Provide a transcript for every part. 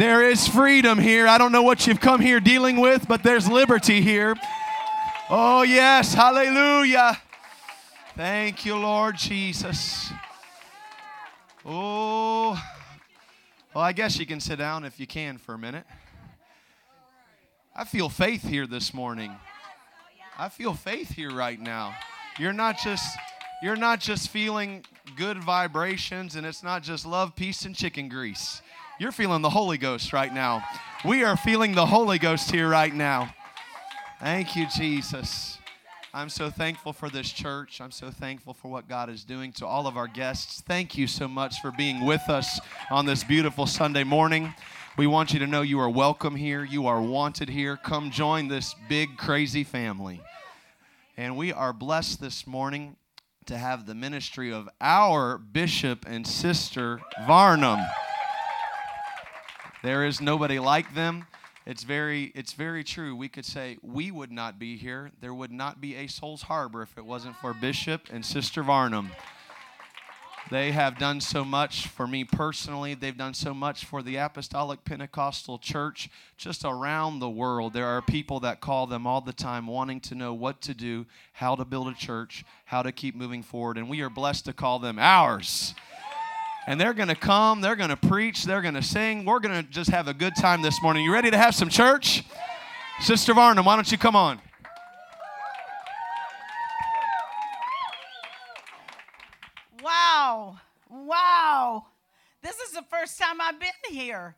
There is freedom here. I don't know what you've come here dealing with, but there's liberty here. Oh, yes. Hallelujah. Thank you, Lord Jesus. Oh, well, I guess you can sit down if you can for a minute. I feel faith here this morning. I feel faith here right now. You're not just you're not just feeling good vibrations and it's not just love, peace and chicken grease. You're feeling the Holy Ghost right now. We are feeling the Holy Ghost here right now. Thank you, Jesus. I'm so thankful for this church. I'm so thankful for what God is doing to all of our guests. Thank you so much for being with us on this beautiful Sunday morning. We want you to know you are welcome here. You are wanted here. Come join this big, crazy family. And we are blessed this morning to have the ministry of our bishop and sister Varnum. There is nobody like them. It's very, it's very true. We could say we would not be here. There would not be a Souls Harbor if it wasn't for Bishop and Sister Varnum. They have done so much for me personally. They've done so much for the Apostolic Pentecostal Church just around the world. There are people that call them all the time wanting to know what to do, how to build a church, how to keep moving forward. And we are blessed to call them ours and they're going to come, they're going to preach, they're going to sing. We're going to just have a good time this morning. You ready to have some church? Sister Varnum, why don't you come on? Wow. Wow. This is the first time I've been here.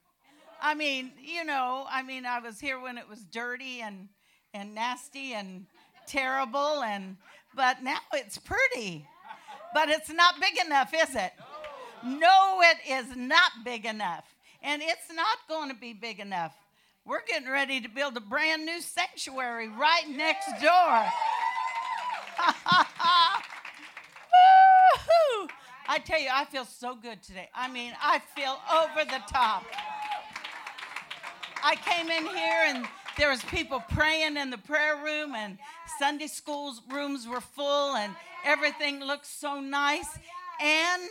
I mean, you know, I mean, I was here when it was dirty and and nasty and terrible and but now it's pretty. But it's not big enough, is it? No, it is not big enough. And it's not going to be big enough. We're getting ready to build a brand new sanctuary right next door. I tell you, I feel so good today. I mean, I feel over the top. I came in here and there was people praying in the prayer room and Sunday school rooms were full and everything looked so nice. And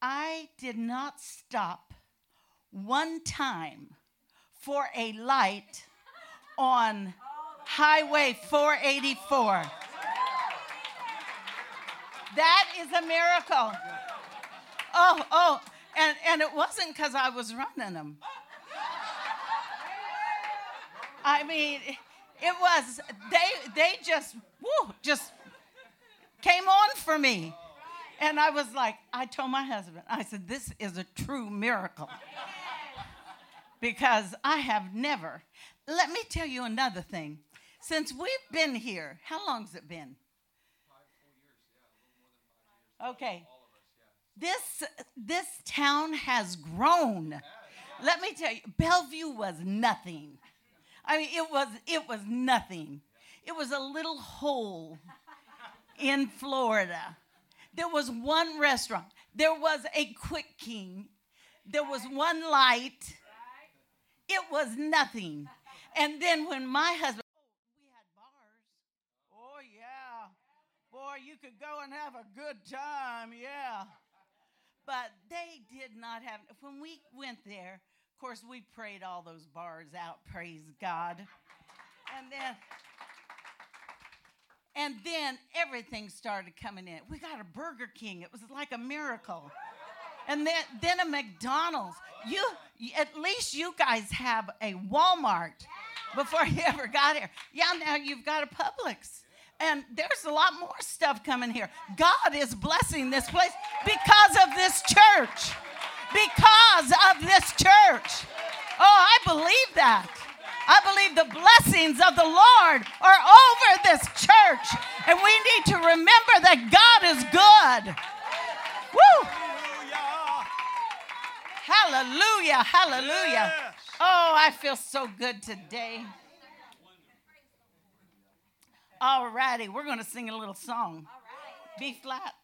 I did not stop one time for a light on Highway 484. That is a miracle. Oh, oh, and, and it wasn't because I was running them. I mean, it was, they, they just, whoo, just came on for me. And I was like, I told my husband, I said, this is a true miracle. because I have never, let me tell you another thing. Since we've been here, how long has it been? Okay. All of us, yeah. This this town has grown. Let me tell you, Belleview was nothing. I mean, it was it was nothing. It was a little hole in Florida. There was one restaurant. There was a Quick King. There was one light. It was nothing. And then when my husband, oh, we had bars. Oh, yeah. Boy, you could go and have a good time. Yeah. But they did not have, when we went there, of course, we prayed all those bars out, praise God. And then, and then everything started coming in. We got a Burger King. It was like a miracle. And then, then a McDonald's. You, at least you guys have a Walmart before you ever got here. Yeah, now you've got a Publix. And there's a lot more stuff coming here. God is blessing this place because of this church. Because of this church. Oh, I believe that. I believe the blessings of the Lord are over this church. And we need to remember that God is good. Woo! Hallelujah, hallelujah. Oh, I feel so good today. All righty, we're going to sing a little song. B flat.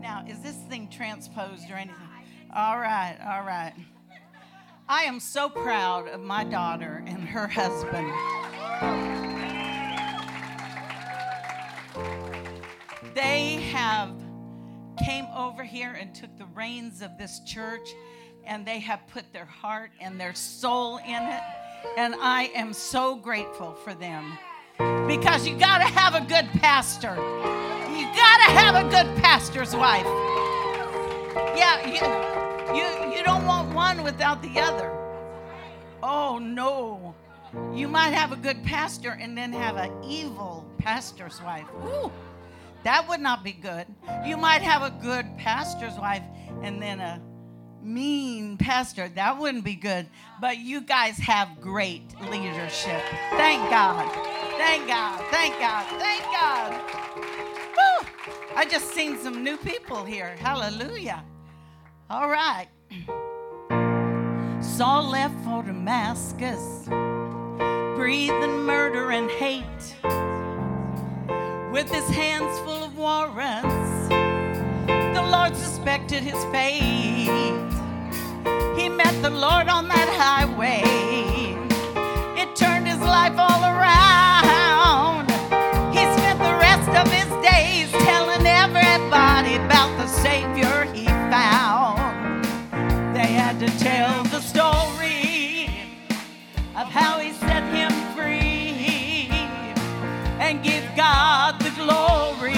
Now, is this thing transposed or anything? All right, all right. I am so proud of my daughter and her husband. They have came over here and took the reins of this church and they have put their heart and their soul in it. And I am so grateful for them because you got to have a good pastor. You got to have a good pastor's wife. Yeah, you, you don't want one without the other. Oh, no. You might have a good pastor and then have an evil pastor's wife. Ooh, that would not be good. You might have a good pastor's wife and then a mean pastor. That wouldn't be good. But you guys have great leadership. Thank God. Thank God. Thank God. Thank God. Woo. I just seen some new people here. Hallelujah. All right. Saul left for Damascus, breathing murder and hate, with his hands full of warrants. The Lord suspected his fate. He met the Lord on that highway. It turned his life all around. He spent the rest of his days telling everybody about the Savior he found. Had to tell the story of how he set him free and give God the glory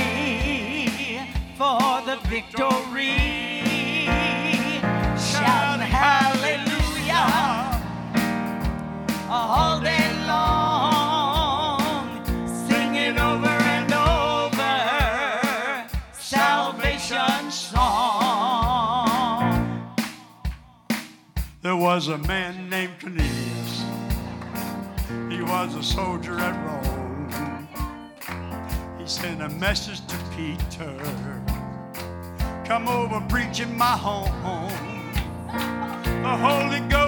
for the victory. Shout hallelujah all day was a man named Cornelius. He was a soldier at Rome. He sent a message to Peter Come over, preach in my home. The Holy Ghost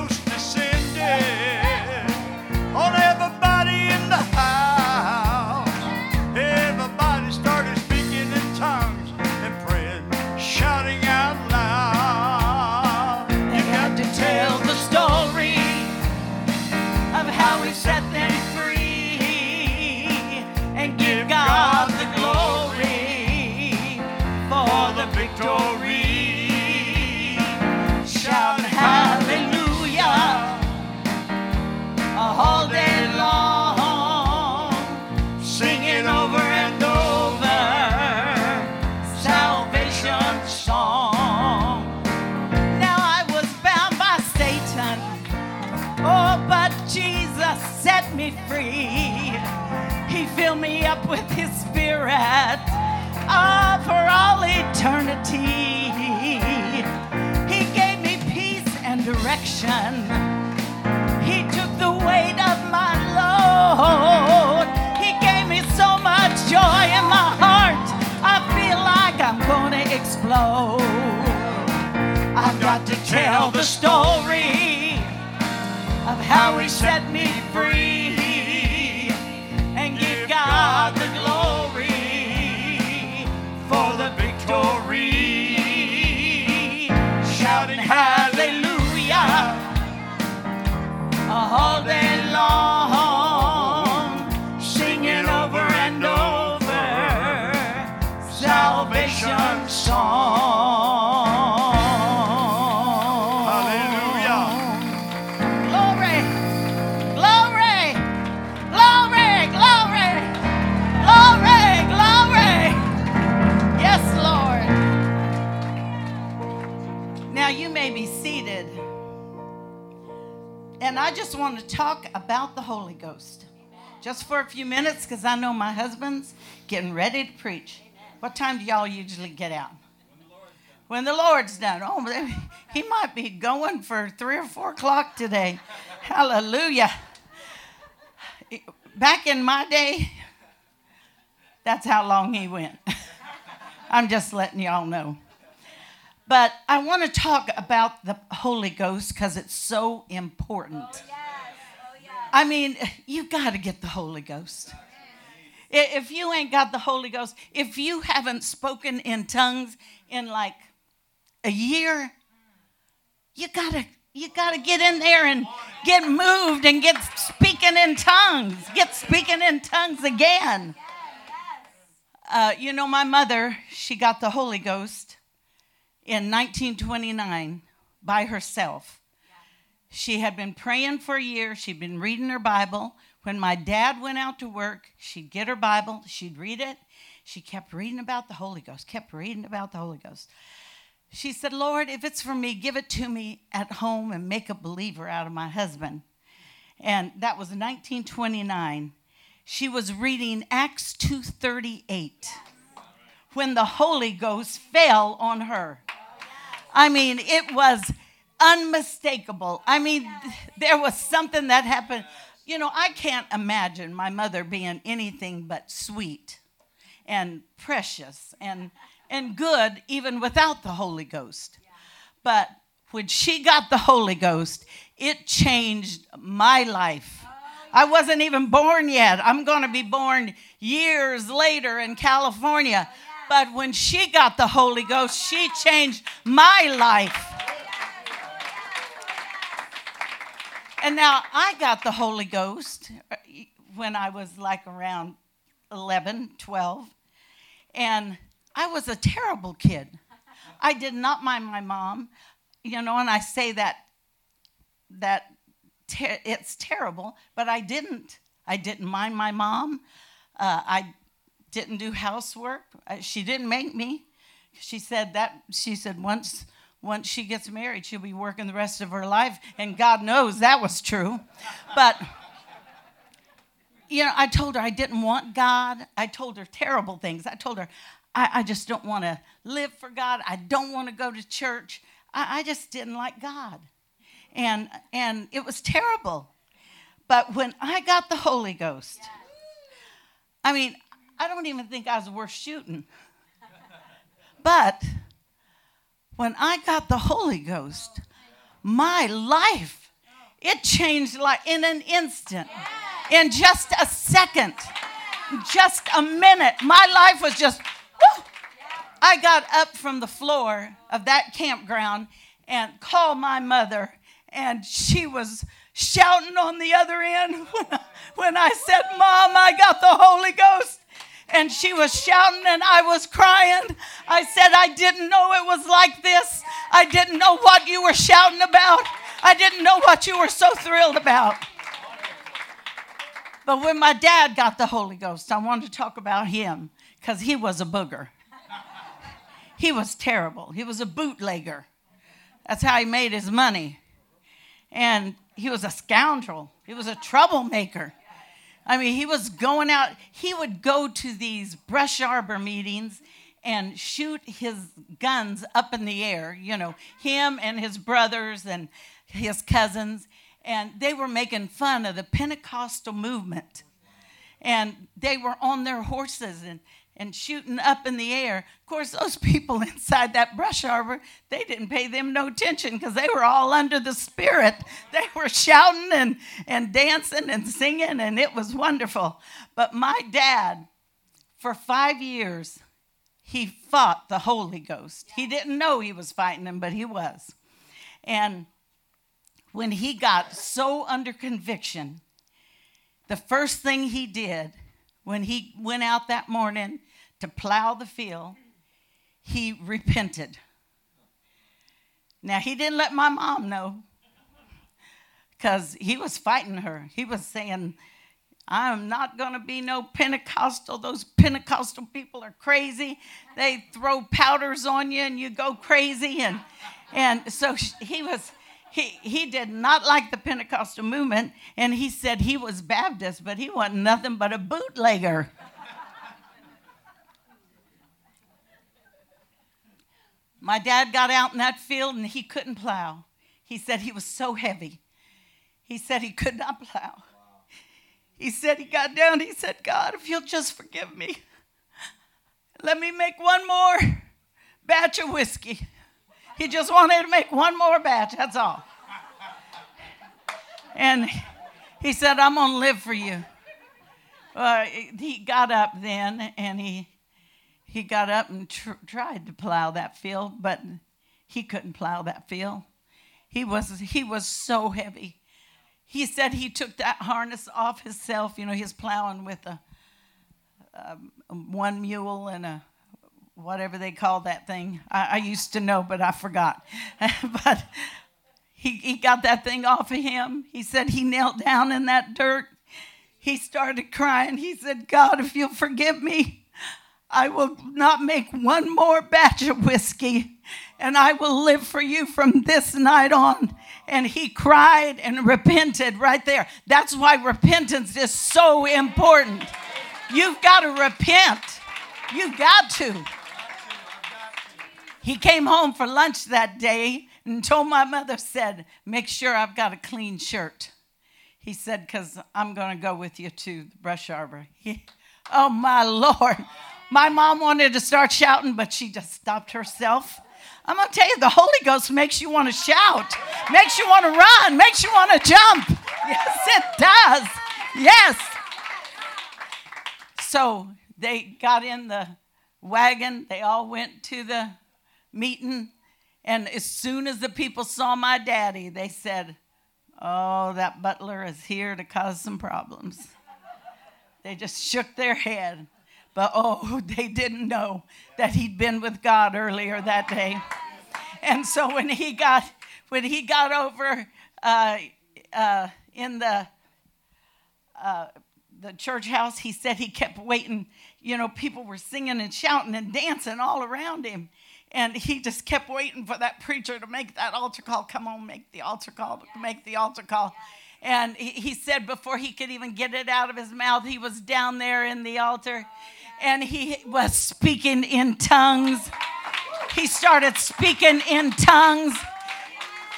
few minutes, because I know my husband's getting ready to preach. What time do y'all usually get out? When the Lord's done. Oh, he might be going for three or four o'clock today. Hallelujah. Back in my day, that's how long he went. I'm just letting y'all know. But I want to talk about the Holy Ghost because it's so important. Oh, I mean, you got to get the Holy Ghost. If you ain't got the Holy Ghost, if you haven't spoken in tongues in like a year, you gotta you gotta get in there and get moved and get speaking in tongues. Get speaking in tongues again. Uh, you know, my mother, she got the Holy Ghost in 1929 by herself. She had been praying for years. She'd been reading her Bible. When my dad went out to work, she'd get her Bible, she'd read it. She kept reading about the Holy Ghost, kept reading about the Holy Ghost. She said, Lord, if it's for me, give it to me at home and make a believer out of my husband. And that was 1929. She was reading Acts 2:38 when the Holy Ghost fell on her. I mean, it was unmistakable. I mean, there was something that happened. You know, I can't imagine my mother being anything but sweet and precious and and good even without the Holy Ghost. But when she got the Holy Ghost, it changed my life. I wasn't even born yet. I'm going to be born years later in California. But when she got the Holy Ghost, she changed my life. And now I got the Holy Ghost uh, when I was like around 11, 12. And I was a terrible kid. I did not mind my mom, you know, and I say that that ter- it's terrible, but I didn't. I didn't mind my mom. Uh, I didn't do housework. I, she didn't make me. She said that. She said once once she gets married, she'll be working the rest of her life, and God knows that was true. But you know, I told her I didn't want God. I told her terrible things. I told her I, I just don't want to live for God. I don't want to go to church. I, I just didn't like God. And, and it was terrible. But when I got the Holy Ghost, I mean, I don't even think I was worth shooting. But when I got the Holy Ghost, my life, it changed like in an instant, in just a second, just a minute. My life was just I got up from the floor of that campground and called my mother, and she was shouting on the other end when I, said, Mom, I got the Holy Ghost. And she was shouting, and I was crying. I said, I didn't know it was like this. I didn't know what you were shouting about. I didn't know what you were so thrilled about. But when my dad got the Holy Ghost, I wanted to talk about him because he was a booger. He was terrible. He was a bootlegger. That's how he made his money. And he was a scoundrel. He was a troublemaker. I mean, he was going out, he would go to these brush arbor meetings and shoot his guns up in the air, you know, him and his brothers and his cousins. And they were making fun of the Pentecostal movement. And they were on their horses and and shooting up in the air. Of course, those people inside that brush arbor, they didn't pay them no attention because they were all under the spirit. They were shouting and, and dancing and singing, and it was wonderful. But my dad, for five years, he fought the Holy Ghost. He didn't know he was fighting him, but he was. And when he got so under conviction, the first thing he did when he went out that morning to plow the field, he repented. Now, he didn't let my mom know because he was fighting her. He was saying, I'm not going to be no Pentecostal. Those Pentecostal people are crazy. They throw powders on you and you go crazy. And, and so he was, he, he did not like the Pentecostal movement. And he said he was Baptist, but he wasn't nothing but a bootlegger. My dad got out in that field and he couldn't plow. He said he was so heavy. He said he could not plow. He said he got down. He said, God, if you'll just forgive me, let me make one more batch of whiskey. He just wanted to make one more batch, that's all. And he said, I'm going to live for you. Uh, he got up then and he he got up and tr- tried to plow that field, but he couldn't plow that field. He was, he was so heavy. He said he took that harness off himself. You know, he's plowing with a, um, one mule and a whatever they call that thing. I, I used to know, but I forgot. but he, he got that thing off of him. He said he knelt down in that dirt. He started crying. He said, God, if you'll forgive me, I will not make one more batch of whiskey and I will live for you from this night on. And he cried and repented right there. That's why repentance is so important. You've got to repent. You've got to. He came home for lunch that day and told my mother, said, make sure I've got a clean shirt. He said, because I'm going to go with you to the brush arbor. He, oh, my Lord. My mom wanted to start shouting, but she just stopped herself. I'm going to tell you, the Holy Ghost makes you want to shout, makes you want to run, makes you want to jump. Yes, it does. Yes. So they got in the wagon, they all went to the meeting, and as soon as the people saw my daddy, they said, Oh, that butler is here to cause some problems. They just shook their head. But oh, they didn't know that he'd been with God earlier that day. And so when he got when he got over uh, uh, in the uh, the church house, he said he kept waiting. You know, people were singing and shouting and dancing all around him. And he just kept waiting for that preacher to make that altar call. Come on, make the altar call, make the altar call. And he, he said before he could even get it out of his mouth, he was down there in the altar and he was speaking in tongues. He started speaking in tongues.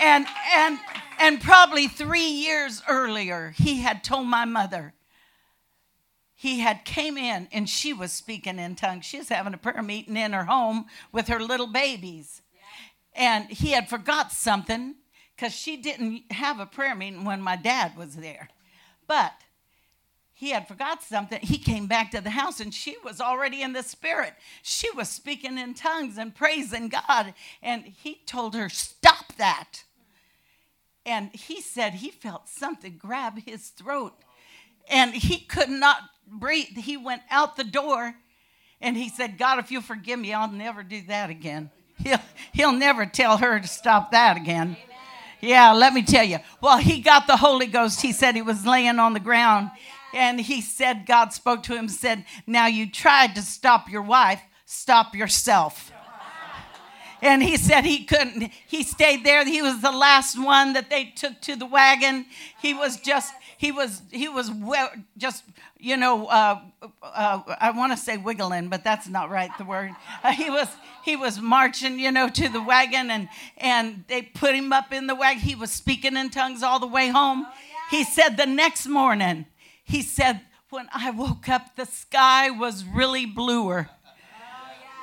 And, and, and probably three years earlier, he had told my mother, he had came in and she was speaking in tongues. She was having a prayer meeting in her home with her little babies. And he had forgot something because she didn't have a prayer meeting when my dad was there. But he had forgot something. He came back to the house and she was already in the spirit. She was speaking in tongues and praising God. And he told her, Stop that. And he said he felt something grab his throat and he could not breathe. He went out the door and he said, God, if you forgive me, I'll never do that again. He'll, he'll never tell her to stop that again. Yeah, let me tell you. Well, he got the Holy Ghost. He said he was laying on the ground and he said, God spoke to him, said, Now you tried to stop your wife, stop yourself. And he said he couldn't. He stayed there. He was the last one that they took to the wagon. He was just he was he was well, just you know uh, uh, I want to say wiggling, but that's not right. The word uh, he was he was marching you know to the wagon and and they put him up in the wagon. He was speaking in tongues all the way home. He said the next morning he said when I woke up the sky was really bluer.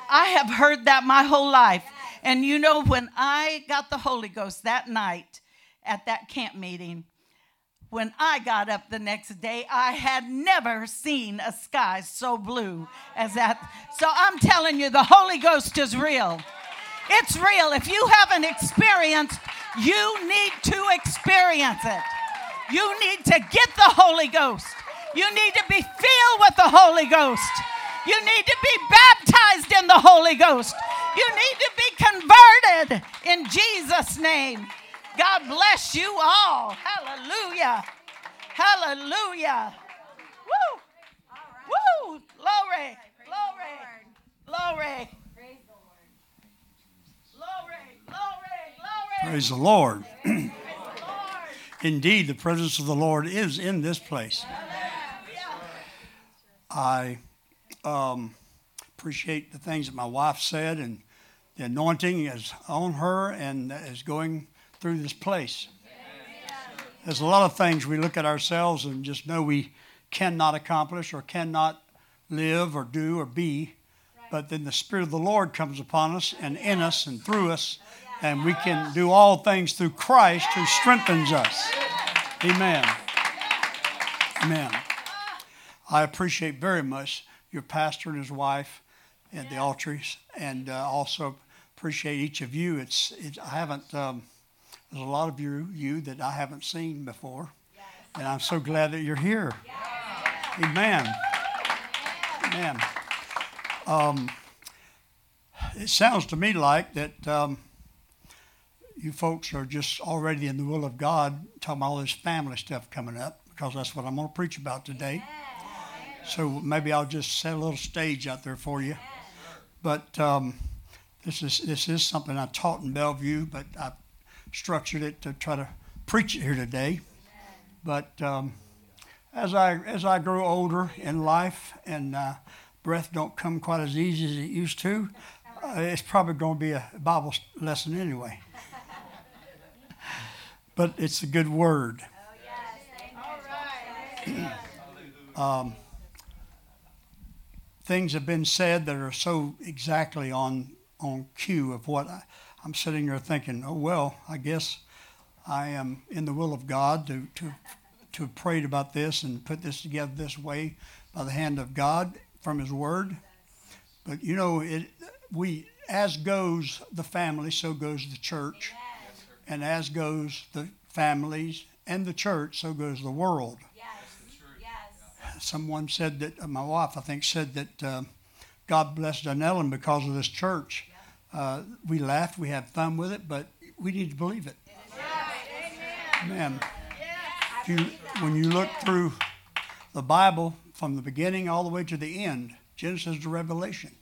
I have heard that my whole life. And you know, when I got the Holy Ghost that night at that camp meeting, when I got up the next day, I had never seen a sky so blue as that. So I'm telling you, the Holy Ghost is real. It's real. If you haven't experienced, you need to experience it. You need to get the Holy Ghost. You need to be filled with the Holy Ghost. You need to be baptized in the Holy Ghost. You need to be converted in Jesus' name. God bless you all. Hallelujah. Hallelujah. Woo. Woo. Glory. Glory. Glory. Glory! Glory! Glory! Praise the Lord. Indeed, the presence of the Lord is in this place. I um, appreciate the things that my wife said, and the anointing is on her and is going through this place. There's a lot of things we look at ourselves and just know we cannot accomplish or cannot live or do or be. But then the Spirit of the Lord comes upon us and in us and through us, and we can do all things through Christ who strengthens us. Amen. Amen. I appreciate very much your pastor and his wife and the altars, and uh, also appreciate each of you. It's, it's I haven't. Um, there's a lot of you you that I haven't seen before, and I'm so glad that you're here. Amen. Amen. Um, it sounds to me like that um, you folks are just already in the will of God, talking about all this family stuff coming up, because that's what I'm going to preach about today. So maybe I'll just set a little stage out there for you. But um, this is this is something I taught in Belleview, but I structured it to try to preach it here today. But um, as I as I grow older in life and uh, breath don't come quite as easy as it used to, uh, it's probably going to be a Bible lesson anyway. But it's a good word. um, things have been said that are so exactly on on cue of what I, I'm sitting there thinking. Oh well, I guess I am in the will of God to to to have prayed about this and put this together this way by the hand of God from His Word. But you know, it we as goes the family, so goes the church, and as goes the families and the church, so goes the world. Yes. yes. Someone said that uh, my wife, I think, said that uh, God blessed Dunnellon because of this church. Uh, we laughed, we had fun with it, but we need to believe it. Amen. You, when you look through the Bible from the beginning all the way to the end, Genesis to Revelation,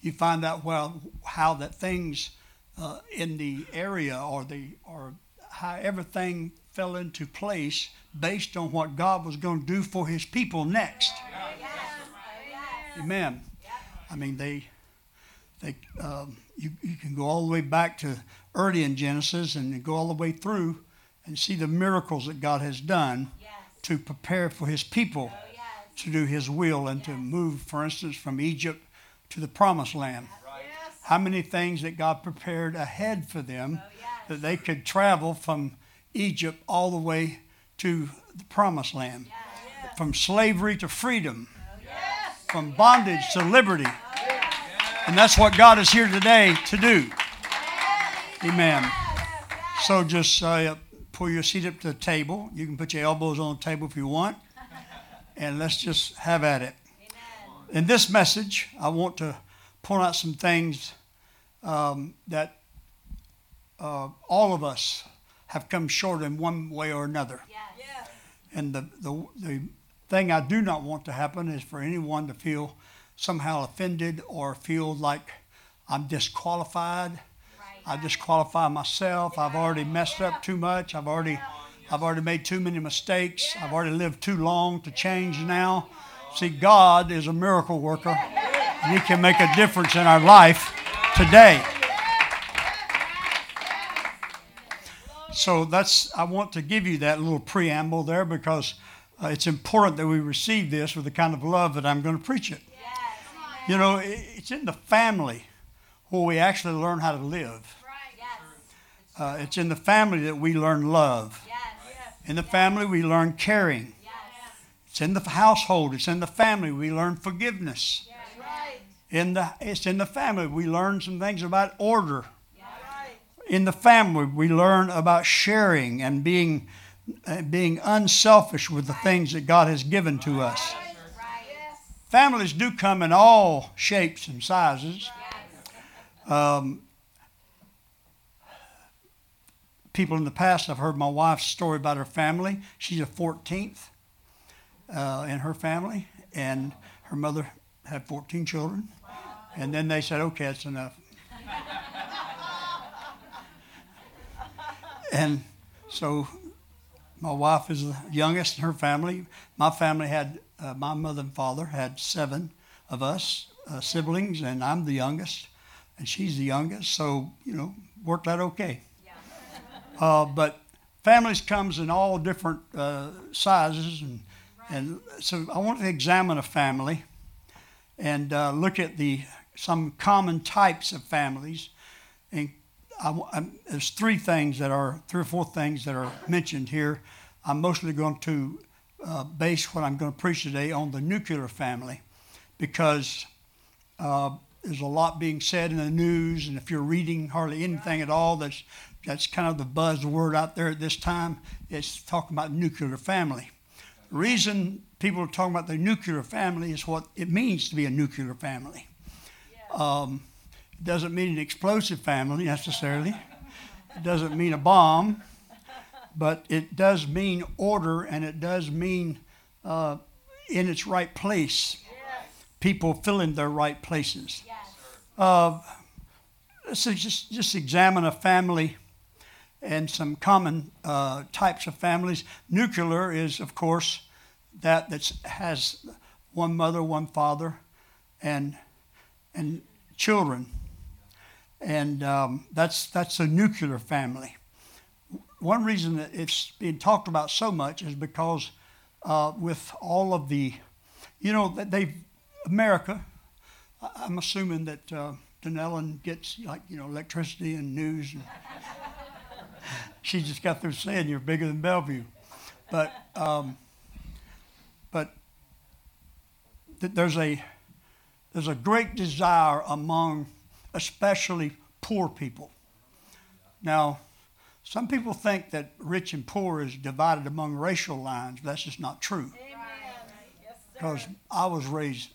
you find out well how that things uh, in the area or the or how everything fell into place based on what God was going to do for His people next. Amen. I mean, they they um, you you can go all the way back to early in Genesis and go all the way through and see the miracles that God has done to prepare for His people to do His will and to move, for instance, from Egypt to the Promised Land. How many things that God prepared ahead for them that they could travel from Egypt all the way to the promised land, from slavery to freedom, from bondage to liberty. And that's what God is here today to do. Amen. So just uh, pull your seat up to the table. You can put your elbows on the table if you want. And let's just have at it. In this message, I want to point out some things um, that uh, all of us have come short in one way or another. Yes. And the, the, the thing I do not want to happen is for anyone to feel somehow offended or feel like I'm disqualified. Right. I disqualify myself. I've already messed up too much. I've already, I've already made too many mistakes. I've already lived too long to change now. See, God is a miracle worker, He can make a difference in our life today. So that's I want to give you that little preamble there because uh, it's important that we receive this with the kind of love that I'm going to preach it. You know, it's in the family where we actually learn how to live. Uh, it's in the family that we learn love. In the family, we learn caring. It's in the household. It's in the family we learn forgiveness. In the, it's in the family we learn some things about order in the family, we learn about sharing and being, uh, being unselfish with the things that God has given to us. Families do come in all shapes and sizes. Um, people in the past, I've heard my wife's story about her family. She's a 14th uh, in her family, and her mother had 14 children. And then they said, okay, that's enough. And so my wife is the youngest in her family. My family had, uh, my mother and father had seven of us uh, siblings, and I'm the youngest, and she's the youngest. So, you know, worked out okay. Yeah. Uh, but families comes in all different uh, sizes, and, and so I want to examine a family and uh, look at the some common types of families and I, I, there's three things that are, three or four things that are mentioned here. I'm mostly going to uh, base what I'm going to preach today on the nuclear family because uh, there's a lot being said in the news, and if you're reading hardly anything at all, that's, that's kind of the buzzword out there at this time. It's talking about nuclear family. The reason people are talking about the nuclear family is what it means to be a nuclear family. Um, doesn't mean an explosive family necessarily. It doesn't mean a bomb, but it does mean order and it does mean uh, in its right place. People filling their right places. Uh, so just just examine a family and some common uh, types of families. Nuclear is, of course, that that has one mother, one father, and and children, and um, that's that's a nuclear family. One reason that it's being talked about so much is because uh, with all of the, you know, that they, America. I'm assuming that uh, Dunnellon gets like you know electricity and news. And she just got through saying you're bigger than Belleview, but um, but th- there's a there's a great desire among especially poor people. Now, some people think that rich and poor is divided among racial lines. But that's just not true. Because I was raised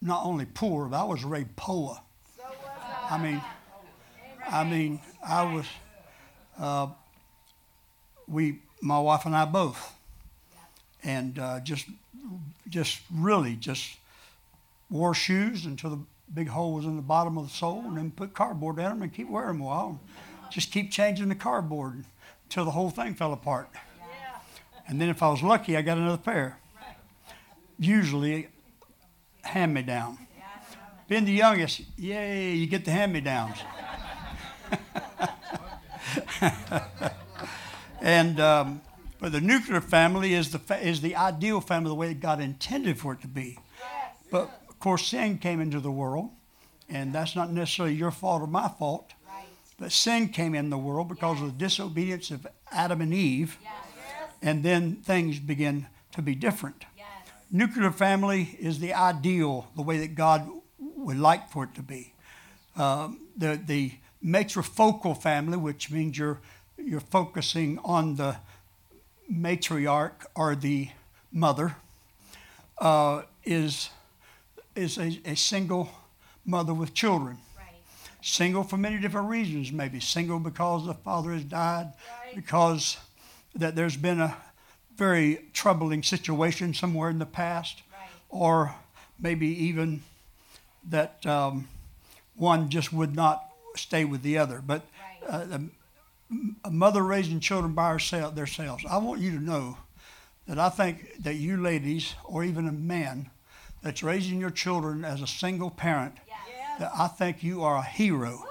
not only poor, but I was raised poor. I mean, I mean, I was. Uh, we, my wife and I both, and uh, just, just really just wore shoes until the big hole was in the bottom of the sole, and then put cardboard in them and keep wearing them a while. Just keep changing the cardboard until the whole thing fell apart. And then if I was lucky, I got another pair. Usually, hand me down. Being the youngest, yay, you get the hand me downs. and um, but the nuclear family is the fa- is the ideal family the way God intended for it to be. But course, sin came into the world, and that's not necessarily your fault or my fault. But sin came in the world because of the disobedience of Adam and Eve, and then things begin to be different. Nuclear family is the ideal, the way that God would like for it to be. Um, the the matrifocal family, which means you're you're focusing on the matriarch or the mother, uh, is is a, a, single mother with children. Right. Single for many different reasons, maybe single because the father has died, Right. because that there's been a very troubling situation somewhere in the past, Right. or maybe even that um, one just would not stay with the other. But uh, a, a mother raising children by herself, themselves, I want you to know that I think that you ladies, or even a man that's raising your children as a single parent, Yes. that I think you are a hero.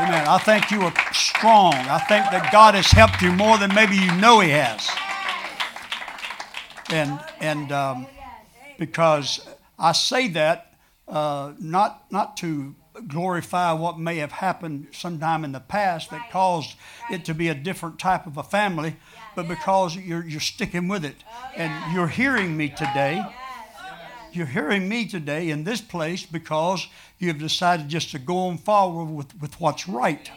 Amen. I think you are strong. I think that God has helped you more than maybe you know He has. And and um, because I say that uh, not not to glorify what may have happened sometime in the past that caused it to be a different type of a family, but because you're you're sticking with it. And you're hearing me today. You're hearing me today in this place because you have decided just to go on forward with, with what's right.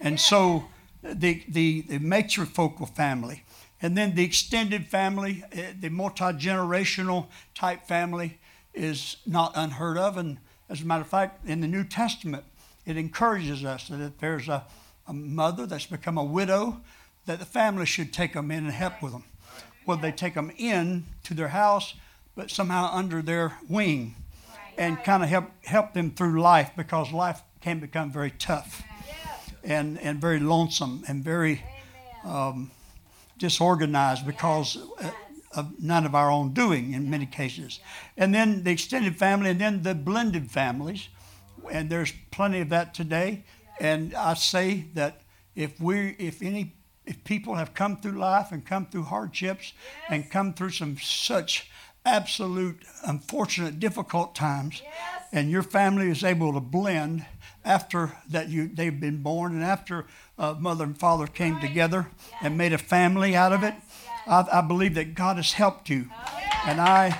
And so the, the, the matrifocal family, and then the extended family, eh, the multi generational type family is not unheard of. And as a matter of fact, in the New Testament, it encourages us that if there's a, a mother that's become a widow, that the family should take them in and help with them. Whether they take them in to their house, but somehow under their wing and kind of help help them through life because life can become very tough and and very lonesome and very um, disorganized because uh, of none of our own doing in many cases. And then the extended family, and then the blended families, and there's plenty of that today. And I say that if we, if any, if people have come through life and come through hardships and come through some such absolute unfortunate difficult times and your family is able to blend after that you they've been born and after uh, mother and father came together and made a family out of it I, I believe that god has helped you. And i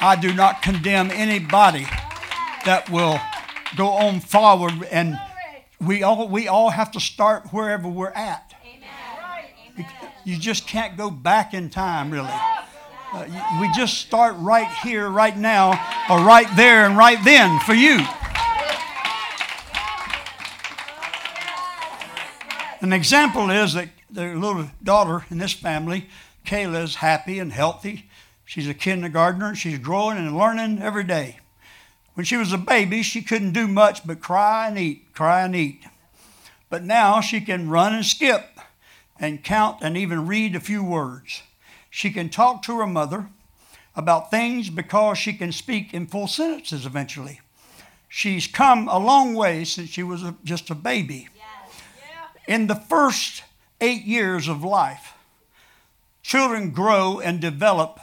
i do not condemn anybody that will go on forward and we all we all have to start wherever we're at. You just can't go back in time really. Uh, we just start right here, right now, or right there and right then for you. An example is that their little daughter in this family, Kayla, is happy and healthy. She's a kindergartner and she's growing and learning every day. When she was a baby, she couldn't do much but cry and eat, cry and eat. But now she can run and skip and count and even read a few words. She can talk to her mother about things because she can speak in full sentences eventually. She's come a long way since she was a, just a baby. In the first eight years of life, children grow and develop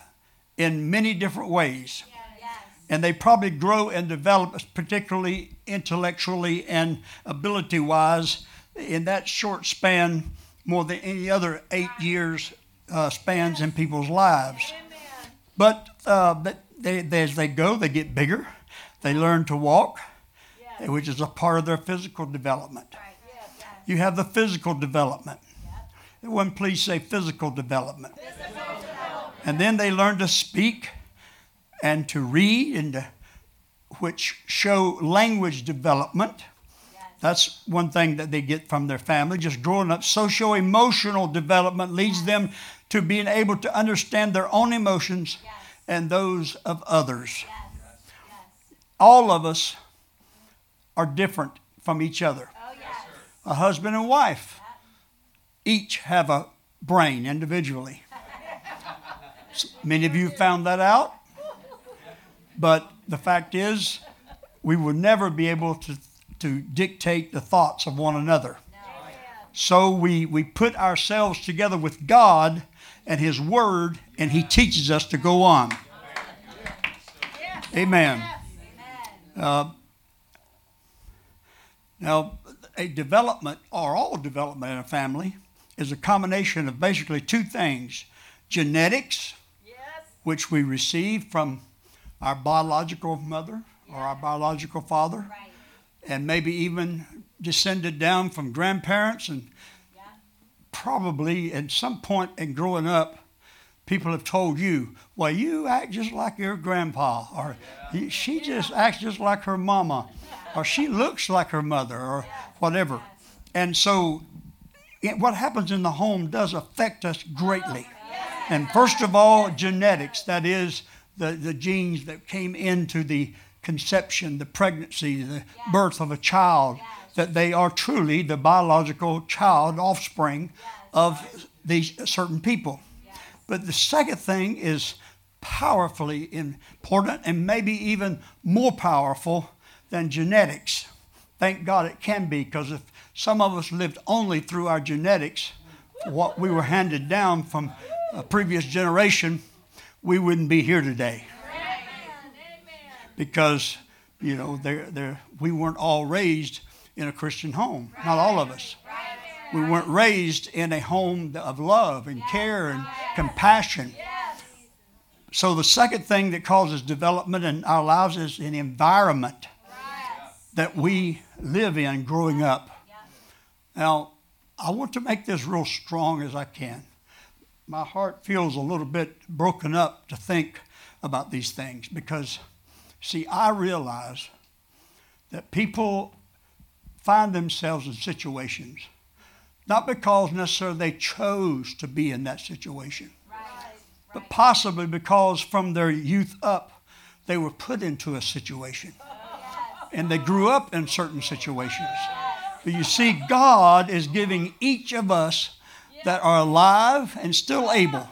in many different ways. And they probably grow and develop, particularly intellectually and ability wise, in that short span more than any other eight years uh, spans in people's lives. But, uh, but they, they, as they go, they get bigger. They learn to walk, which is a part of their physical development. You have the physical development. One, please say physical development. And then they learn to speak and to read, and to, which show language development. That's one thing that they get from their family. Just growing up, social emotional development leads them to being able to understand their own emotions yes. and those of others. Yes. Yes. All of us are different from each other. Oh, a husband and wife each have a brain individually. Many of you found that out. But the fact is, we will never be able to, to dictate the thoughts of one another. So we, we put ourselves together with God and His Word, and He teaches us to go on. Amen. Uh, now, a development, or all development in a family, is a combination of basically two things. Genetics, yes. which we receive from our biological mother or our biological father, right. and maybe even descended down from grandparents and probably at some point in growing up, people have told you, well, you act just like your grandpa, or she just acts just like her mama, or she looks like her mother, or whatever. And so, it, what happens in the home does affect us greatly. And first of all, genetics that is, the, the genes that came into the conception, the pregnancy, the birth of a child that they are truly the biological child, offspring of these certain people. But the second thing is powerfully important and maybe even more powerful than genetics. Thank God it can be, because if some of us lived only through our genetics, what we were handed down from a previous generation, we wouldn't be here today. Because, you know, they're, they're, we weren't all raised in a Christian home. Not all of us. We weren't raised in a home of love and care and compassion. So, the second thing that causes development in our lives is an environment that we live in growing up. Now, I want to make this real strong as I can. My heart feels a little bit broken up to think about these things because, see, I realize that people find themselves in situations, not because necessarily they chose to be in that situation, right. but possibly because from their youth up, they were put into a situation. Oh, and they grew up in certain situations. But you see, God is giving each of us that are alive and still able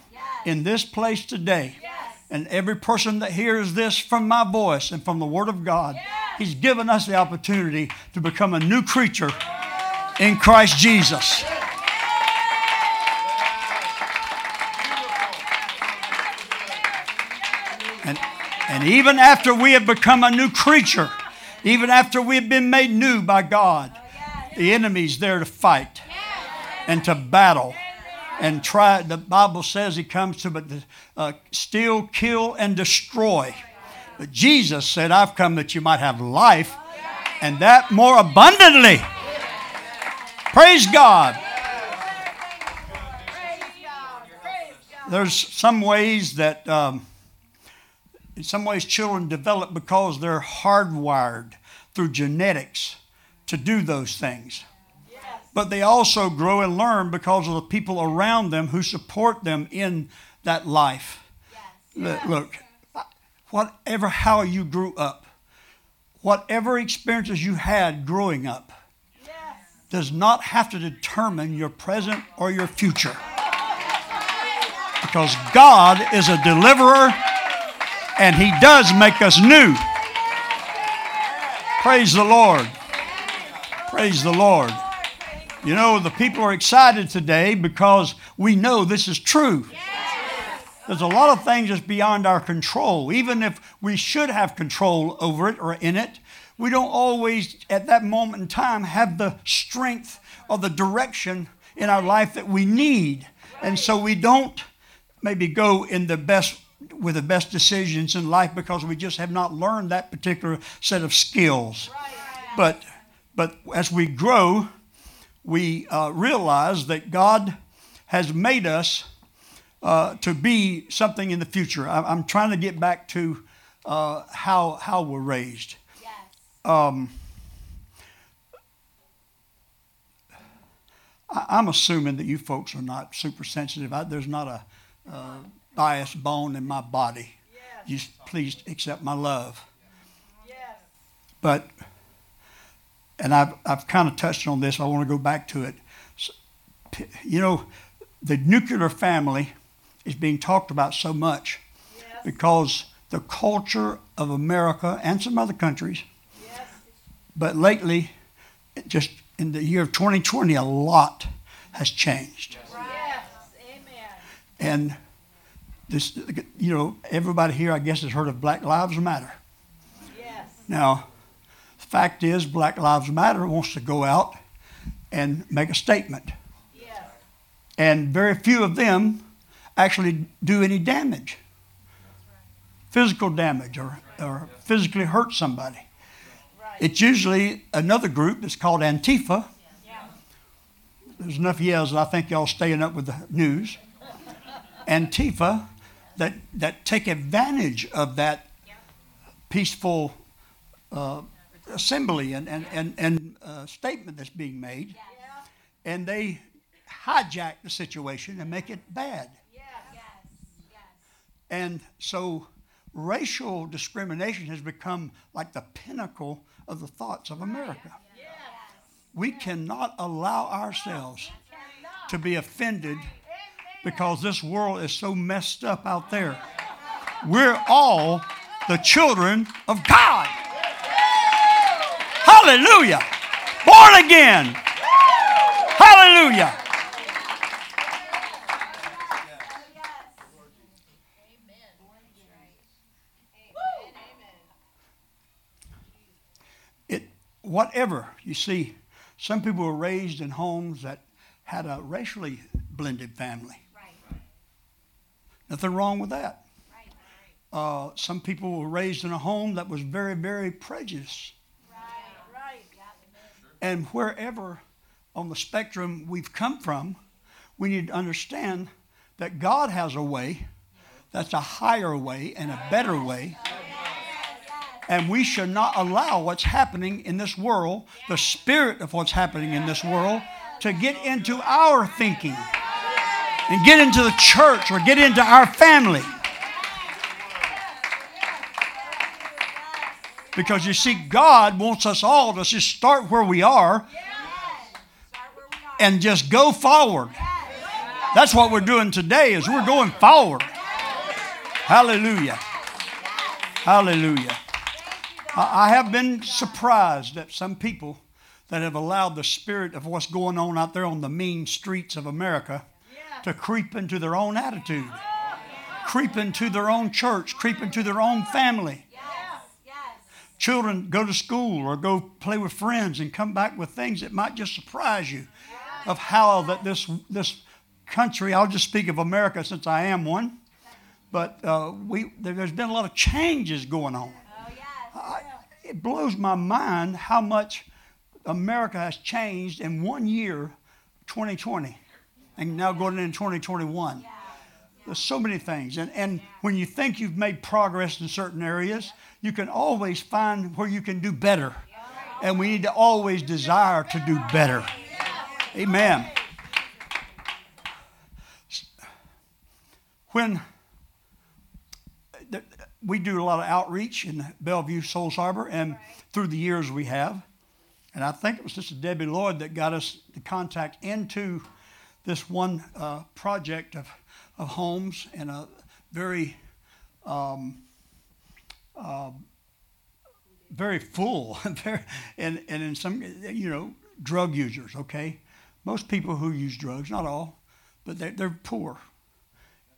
in this place today. And every person that hears this from my voice and from the Word of God He's given us the opportunity to become a new creature in Christ Jesus. And, and even after we have become a new creature, even after we have been made new by God, the enemy's there to fight and to battle and try. The Bible says he comes to but uh, steal, kill, and destroy. But Jesus said, I've come that you might have life and that more abundantly. Praise God. There's some ways that, um, in some ways, children develop because they're hardwired through genetics to do those things. But they also grow and learn because of the people around them who support them in that life. Look, look, whatever, how you grew up, whatever experiences you had growing up, does not have to determine your present or your future. Because God is a deliverer and He does make us new. Praise the Lord. Praise the Lord. You know, the people are excited today because we know this is true. There's a lot of things that's beyond our control. Even if we should have control over it or in it, we don't always, at that moment in time, have the strength or the direction in our life that we need. And so we don't maybe go in the best with the best decisions in life because we just have not learned that particular set of skills. But but as we grow, we uh, realize that God has made us uh, to be something in the future. I, am trying to get back to uh, how how we're raised. Yes. Um, I, am assuming that you folks are not super sensitive. I, there's not a uh, bias bone in my body. Yes. You please accept my love. Yes. But, and I've, I've kind of touched on this. I want to go back to it. You know, the nuclear family is being talked about so much yes. because the culture of America and some other countries, yes. but lately, just in the year of 2020, a lot has changed. Yes. Amen. And this, you know, everybody here, I guess, has heard of Black Lives Matter. Yes. Now, the fact is, Black Lives Matter wants to go out and make a statement. Yes. And very few of them actually do any damage, physical damage, or, or physically hurt somebody. It's usually another group that's called Antifa. There's enough yells I think y'all staying up with the news. Antifa that, that take advantage of that peaceful uh, assembly and, and, and, and uh, statement that's being made. And they hijack the situation and make it bad. And so racial discrimination has become like the pinnacle of the thoughts of America. We cannot allow ourselves to be offended because this world is so messed up out there. We're all the children of God. Hallelujah. Born again. Hallelujah. It, whatever, you see, some people were raised in homes that had a racially blended family. Right. Nothing wrong with that. Uh, some people were raised in a home that was very, very prejudiced. And wherever on the spectrum we've come from, we need to understand that God has a way that's a higher way and a better way. And we should not allow what's happening in this world, the spirit of what's happening in this world, to get into our thinking and get into the church or get into our family. Because you see, God wants us all to just start where we are and just go forward. That's what we're doing today is we're going forward. Hallelujah. Hallelujah. I have been surprised at some people that have allowed the spirit of what's going on out there on the mean streets of America to creep into their own attitude, creep into their own church, creep into their own family. Children go to school or go play with friends and come back with things that might just surprise you of how that this, this country, I'll just speak of America since I am one, but uh, we, there's been a lot of changes going on. I, it blows my mind how much America has changed in one year, 2020, and now going into 2021. There's so many things. And, and when you think you've made progress in certain areas, you can always find where you can do better. And we need to always desire to do better. Amen. When we do a lot of outreach in Belleview Souls Harbor, and through the years we have, and I think it was Sister Debbie Lloyd that got us the contact into this one uh, project of, of homes and a very um, uh, very full, and, and in some, you know, drug users, okay? Most people who use drugs, not all, but they're, they're poor.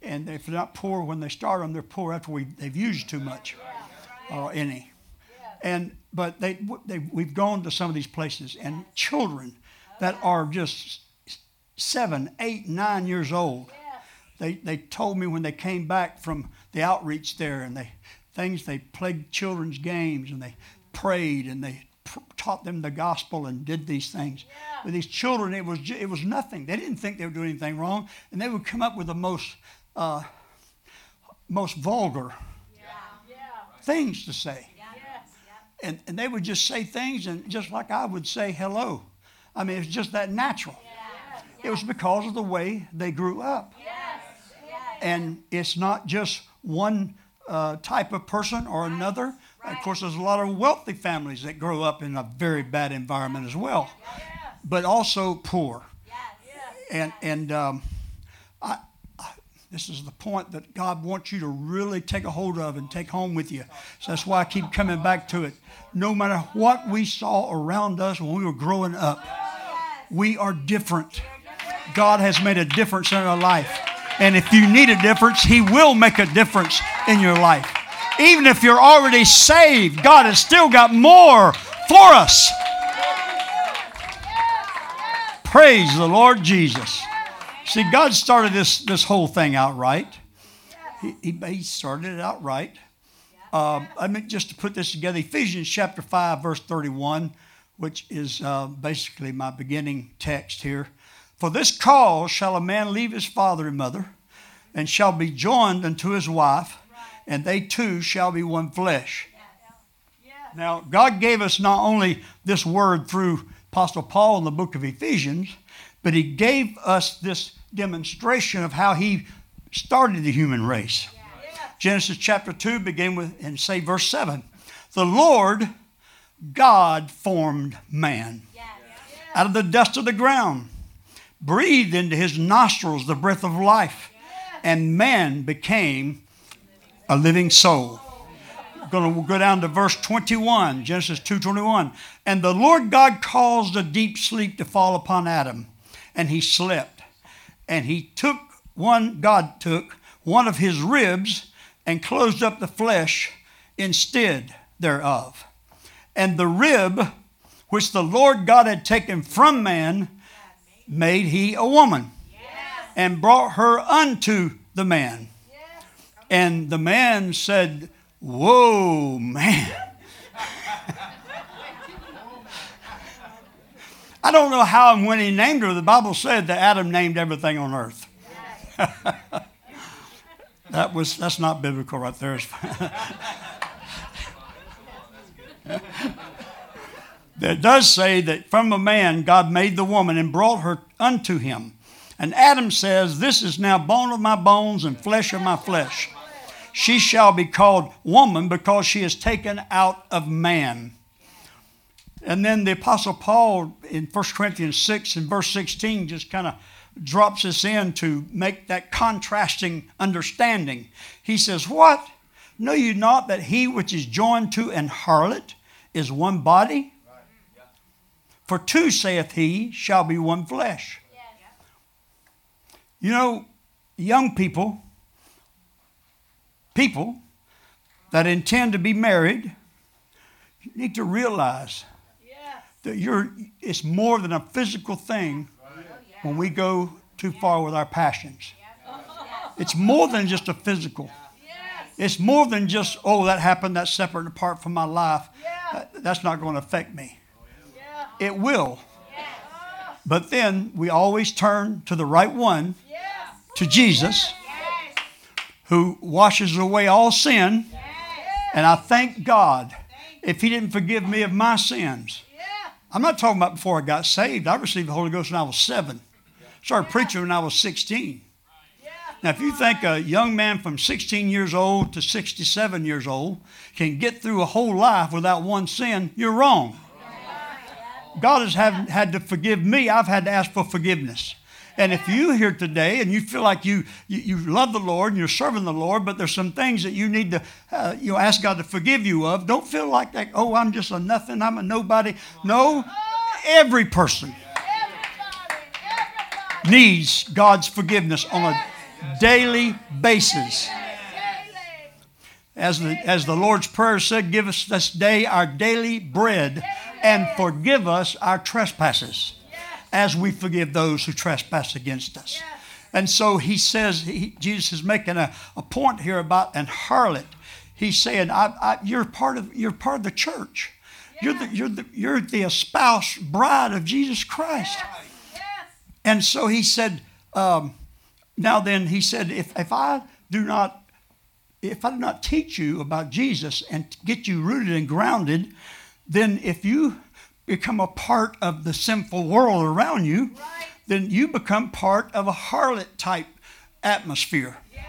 And if they're not poor when they start them, they're poor after we, they've used too much or any. And, but they, they, we've gone to some of these places, and children that are just seven, eight, nine years old, they, they told me when they came back from the outreach there and they things they played children's games and they prayed and they pr- taught them the gospel and did these things. Yeah. with these children it was it was nothing. They didn't think they were doing anything wrong and they would come up with the most uh, most vulgar yeah. things to say. And, and they would just say things and just like i would say hello. I mean it's just that natural. It was because of the way they grew up and it's not just one uh, type of person or another. Right. Of course, there's a lot of wealthy families that grow up in a very bad environment as well, but also poor. And and um, I, I, this is the point that God wants you to really take a hold of and take home with you. So that's why I keep coming back to it. No matter what we saw around us when we were growing up, we are different. God has made a difference in our life. And if you need a difference, He will make a difference in your life. Even if you're already saved, God has still got more for us. Praise the Lord Jesus. See, God started this, this whole thing out right. He, he, started it out right. Uh, I mean, just to put this together, Ephesians chapter 5, verse 31, which is uh, basically my beginning text here. For this cause shall a man leave his father and mother, and shall be joined unto his wife, and they two shall be one flesh. Now, God gave us not only this word through Apostle Paul in the book of Ephesians, but He gave us this demonstration of how He started the human race. Genesis chapter 2 begin with and say verse 7. The Lord God formed man out of the dust of the ground breathed into his nostrils the breath of life, and man became a living soul. going to go down to verse 21, Genesis 2:21. And the Lord God caused a deep sleep to fall upon Adam, and he slept. And he took one, God took one of his ribs and closed up the flesh instead thereof. And the rib which the Lord God had taken from man made he a woman yes. and brought her unto the man. Yes. And the man said, Whoa, man. I don't know how and when he named her. The Bible said that Adam named everything on earth. that was that's not biblical right there. It does say that from a man God made the woman and brought her unto him. And Adam says, This is now bone of my bones and flesh of my flesh. She shall be called woman because she is taken out of man. And then the Apostle Paul in 1 Corinthians 6 and verse 16 just kind of drops us in to make that contrasting understanding. He says, What? Know you not that he which is joined to an harlot is one body? For two, saith he, shall be one flesh. You know, young people, people that intend to be married, need to realize that you're, it's more than a physical thing when we go too far with our passions. It's more than just a physical. It's more than just, oh, that happened, that's separate and apart from my life. That's not going to affect me. It will. But then we always turn to the right one, to Jesus, who washes away all sin. And I thank God if He didn't forgive me of my sins. I'm not talking about before I got saved. I received the Holy Ghost when I was seven. Started preaching when I was 16. Now, if you think a young man from 16 years old to 67 years old can get through a whole life without one sin, you're wrong. God has have, had to forgive me. I've had to ask for forgiveness. And if you here today and you feel like you, you, you love the Lord and you're serving the Lord, but there's some things that you need to uh, you know, ask God to forgive you of, don't feel like that, oh, I'm just a nothing, I'm a nobody. No, every person needs God's forgiveness on a daily basis. As the, as the Lord's Prayer said, give us this day our daily bread and forgive us our trespasses as we forgive those who trespass against us. And so he says, he, Jesus is making a, a point here about an harlot. He's saying, I, I, you're, part of, you're part of the church. You're, the, you're, the, you're the espoused bride of Jesus Christ. And so he said, um, now then, he said, if, if I do not if I do not teach you about Jesus and get you rooted and grounded, then if you become a part of the sinful world around you, right. then you become part of a harlot type atmosphere. Yes.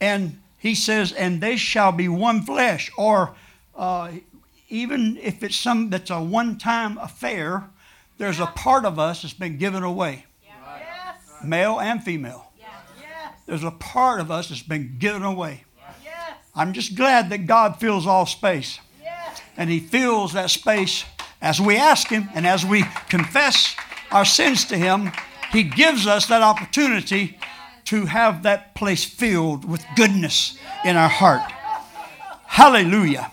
And he says, and they shall be one flesh, or uh, even if it's some that's a one-time affair, there's yeah. a part of us that's been given away, yeah. yes. male and female. There's a part of us that's been given away. Yes. I'm just glad that God fills all space. And He fills that space as we ask Him and as we confess our sins to Him. He gives us that opportunity to have that place filled with goodness in our heart. Hallelujah.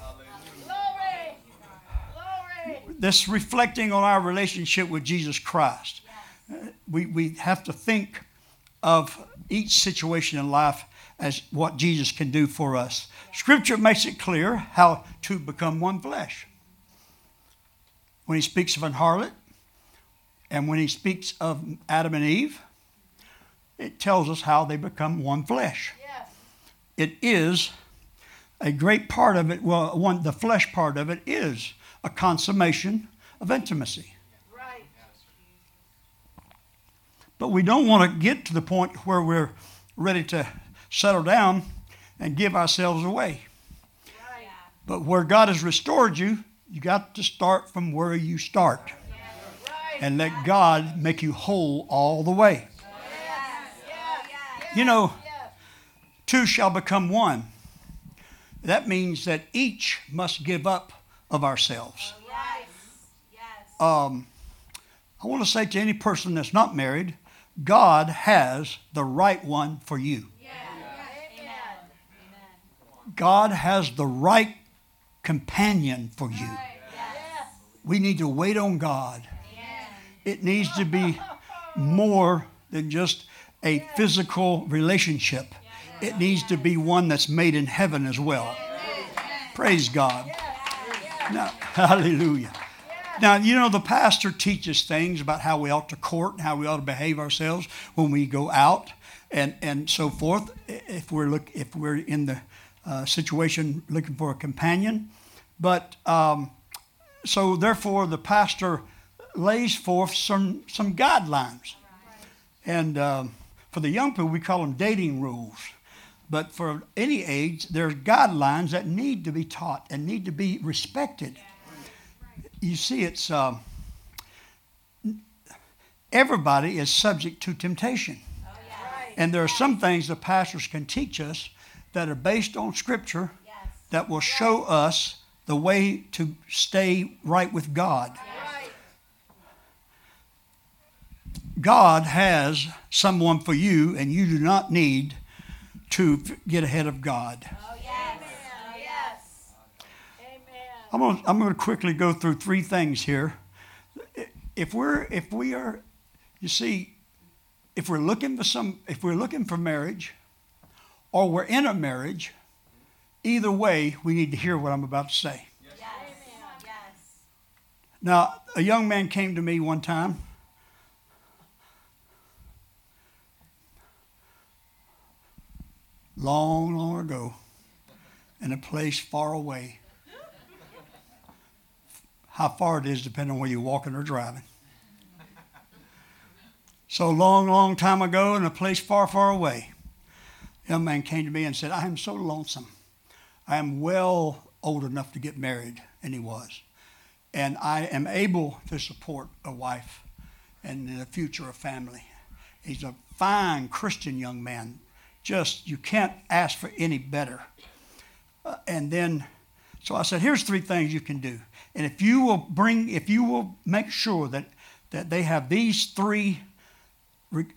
This reflecting on our relationship with Jesus Christ. We, we have to think of each situation in life as what Jesus can do for us. Scripture makes it clear how to become one flesh. When he speaks of an harlot and when he speaks of Adam and Eve, it tells us how they become one flesh. Yes. It is a great part of it, well, one, the flesh part of it is a consummation of intimacy. But we don't want to get to the point where we're ready to settle down and give ourselves away. But where God has restored you, you got to start from where you start. And let God make you whole all the way. You know, two shall become one. That means that each must give up of ourselves. Um, I want to say to any person that's not married, God has the right one for you. God has the right companion for you. We need to wait on God. It needs to be more than just a physical relationship, it needs to be one that's made in heaven as well. Praise God. Now, hallelujah. Now, you know, the pastor teaches things about how we ought to court and how we ought to behave ourselves when we go out and, and so forth. If we're, look, if we're in the uh, situation looking for a companion. But um, so, therefore, the pastor lays forth some, some guidelines. And um, for the young people, we call them dating rules. But for any age, there's guidelines that need to be taught and need to be respected you see, it's uh, everybody is subject to temptation. Oh, yeah. And there are some things the pastors can teach us that are based on Scripture yes. that will show us the way to stay right with God. Yes. God has someone for you, and you do not need to get ahead of God. Oh, I'm going to, I'm going to quickly go through three things here. If we're if we are, you see, if we're looking for some, if we're looking for marriage, or we're in a marriage, either way, we need to hear what I'm about to say. Yes. Yes. Now, a young man came to me one time. long, long ago in a place far away. How far it is depending on where you're walking or driving. So long, long time ago in a place far, far away, a young man came to me and said, I am so lonesome. I am well old enough to get married, and he was. And I am able to support a wife and in the future a family. He's a fine Christian young man. Just, you can't ask for any better. Uh, and then, so I said, here's three things you can do. And if you will bring, if you will make sure that, that they have these three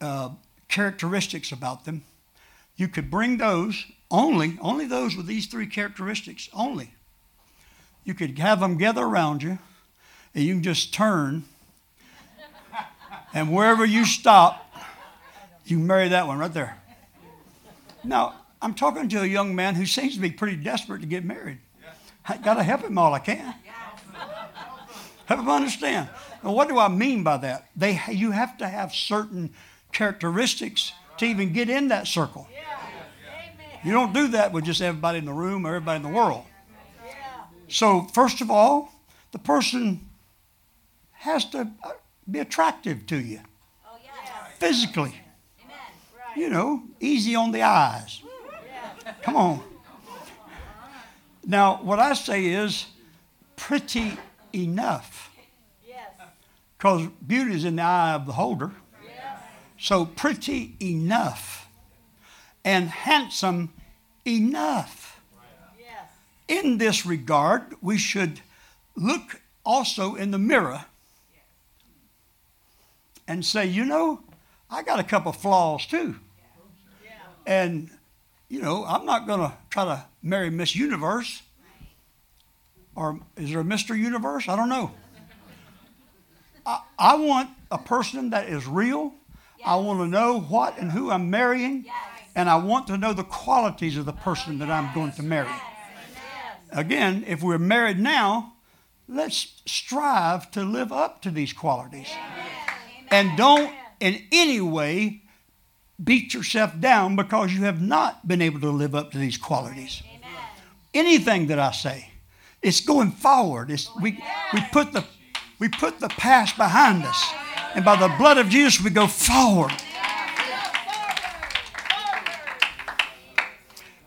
uh, characteristics about them, you could bring those only, only those with these three characteristics only. You could have them gather around you, and you can just turn, and wherever you stop, you marry that one right there. Now, I'm talking to a young man who seems to be pretty desperate to get married. I got to help him all I can. Help him understand. Now, what do I mean by that? They, you have to have certain characteristics to even get in that circle. You don't do that with just everybody in the room or everybody in the world. So, first of all, the person has to uh, be attractive to you oh, physically. You know, easy on the eyes. Come on. Now, what I say is pretty enough. Because beauty is in the eye of the holder. So, pretty enough and handsome enough. In this regard, we should look also in the mirror and say, you know, I got a couple flaws too. And, you know, I'm not going to try to marry Miss Universe. Or is there a Mr. Universe? I don't know. I, I want a person that is real. I want to know what and who I'm marrying. And I want to know the qualities of the person that I'm going to marry. Again, if we're married now, let's strive to live up to these qualities. And don't in any way beat yourself down because you have not been able to live up to these qualities. Anything that I say, it's going forward. It's, we, we, put the, we put the past behind us. And by the blood of Jesus, we go forward.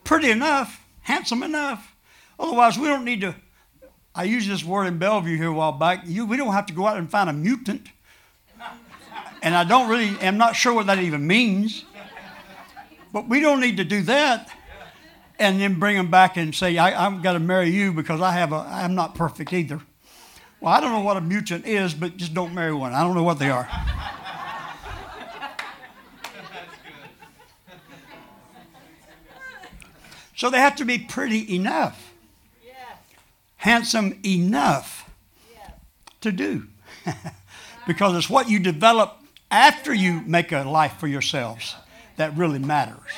Pretty enough, handsome enough. Otherwise, we don't need to. I used this word in Belleview here a while back. You, we don't have to go out and find a mutant. And I don't really, am not sure what that even means. But we don't need to do that and then bring them back and say, I, have got to marry you because I have a, I'm not perfect either. Well, I don't know what a mutant is, but just don't marry one. I don't know what they are. so they have to be pretty enough, handsome enough to do. because it's what you develop after you make a life for yourselves that really matters.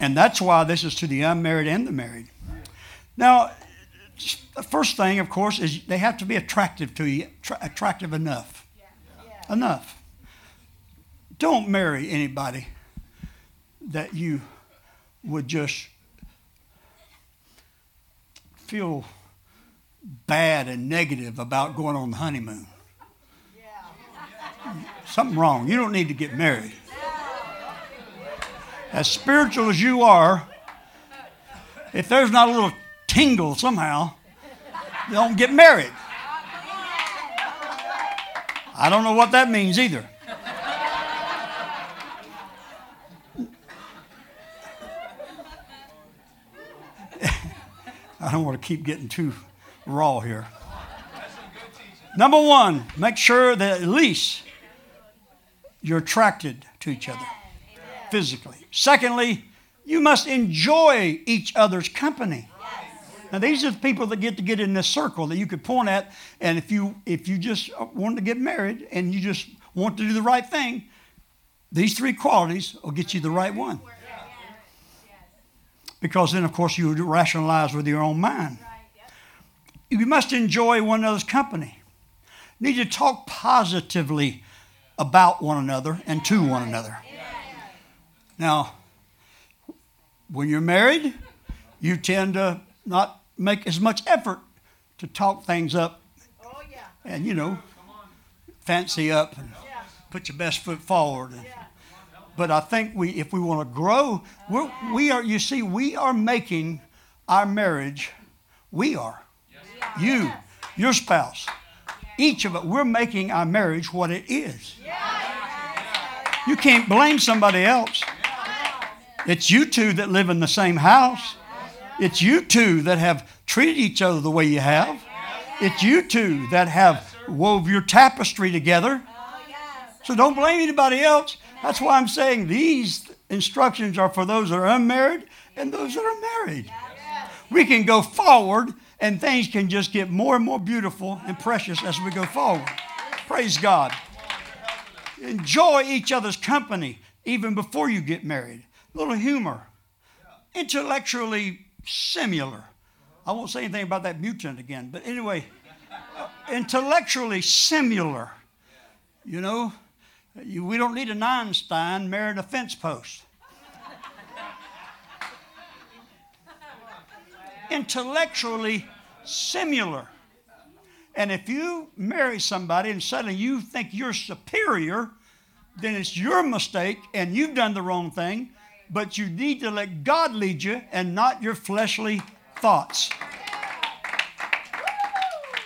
And that's why this is to the unmarried and the married. Now, the first thing, of course, is they have to be attractive to you, tra- attractive enough. Enough. Don't marry anybody that you would just feel bad and negative about going on the honeymoon. Something wrong. You don't need to get married. As spiritual as you are, if there's not a little tingle somehow, don't get married. I don't know what that means either. I don't want to keep getting too raw here. Number one, make sure that at least you're attracted to each other physically. Secondly, you must enjoy each other's company. Now these are the people that get to get in this circle that you could point at, and if you if you just want to get married and you just want to do the right thing, these three qualities will get you the right one. Because then, of course, you rationalize with your own mind. You must enjoy one another's company. You need to talk positively about one another and to one another. Now, when you're married, you tend to not make as much effort to talk things up Oh, yeah. and, you know, fancy up and put your best foot forward. And, but I think we, if we want to grow, we're, we are, you see, we are making our marriage, we are. You, your spouse, each of us, we're making our marriage what it is. You can't blame somebody else. It's you two that live in the same house. It's you two that have treated each other the way you have. It's you two that have wove your tapestry together. So don't blame anybody else. That's why I'm saying these instructions are for those that are unmarried and those that are married. We can go forward and things can just get more and more beautiful and precious as we go forward. Praise God. Enjoy each other's company even before you get married. Little humor. Intellectually similar. I won't say anything about that mutant again, but anyway, uh, intellectually similar. You know, you, we don't need an Einstein marrying a fence post. Intellectually similar. And if you marry somebody and suddenly you think you're superior, then it's your mistake and you've done the wrong thing. But you need to let God lead you and not your fleshly thoughts.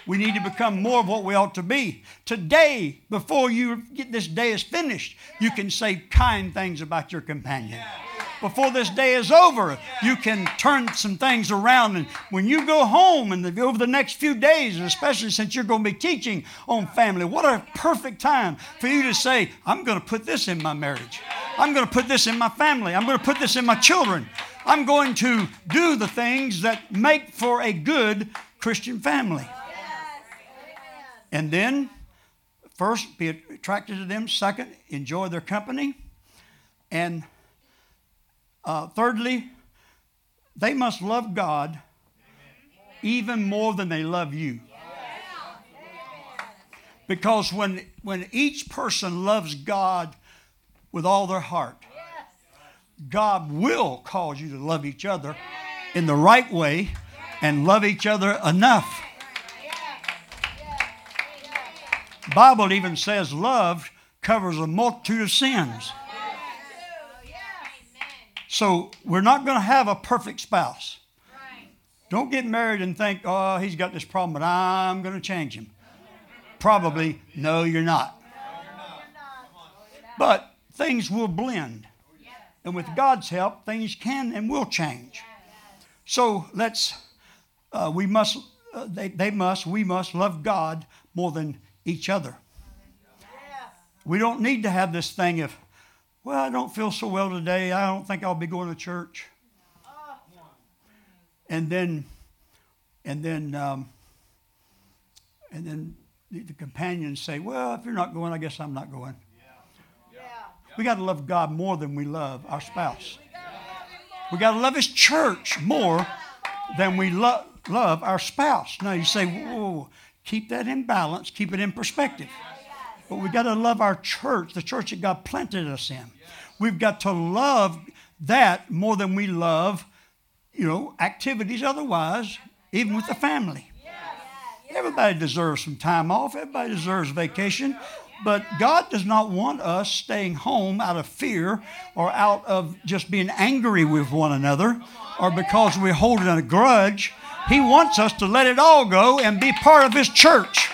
We need to become more of what we ought to be. Today, before you get this day is finished, you can say kind things about your companion. Before this day is over, you can turn some things around. And when you go home and over the next few days, and especially since you're going to be teaching on family, what a perfect time for you to say, I'm going to put this in my marriage. I'm going to put this in my family. I'm going to put this in my children. I'm going to do the things that make for a good Christian family. And then, first, be attracted to them. Second, enjoy their company. And uh, thirdly, they must love God even more than they love you. Because when, when each person loves God with all their heart, God will cause you to love each other in the right way and love each other enough. Bible even says love covers a multitude of sins. So we're not going to have a perfect spouse. Don't get married and think, oh, he's got this problem, but I'm going to change him. Probably, no, you're not. But things will blend. And with God's help, things can and will change. So let's, uh, we must, uh, they, they must, we must love God more than each other. We don't need to have this thing of, well, I don't feel so well today. I don't think I'll be going to church. And then, and then, um, and then the, the companions say, well, if you're not going, I guess I'm not going. We got to love God more than we love our spouse. We got to love His church more than we lo- love our spouse. Now you say, whoa, keep that in balance, keep it in perspective. But we got to love our church, the church that God planted us in. We've got to love that more than we love, you know, activities otherwise, even with the family. Everybody deserves some time off. Everybody deserves vacation. But God does not want us staying home out of fear or out of just being angry with one another or because we're holding a grudge. He wants us to let it all go and be part of His church.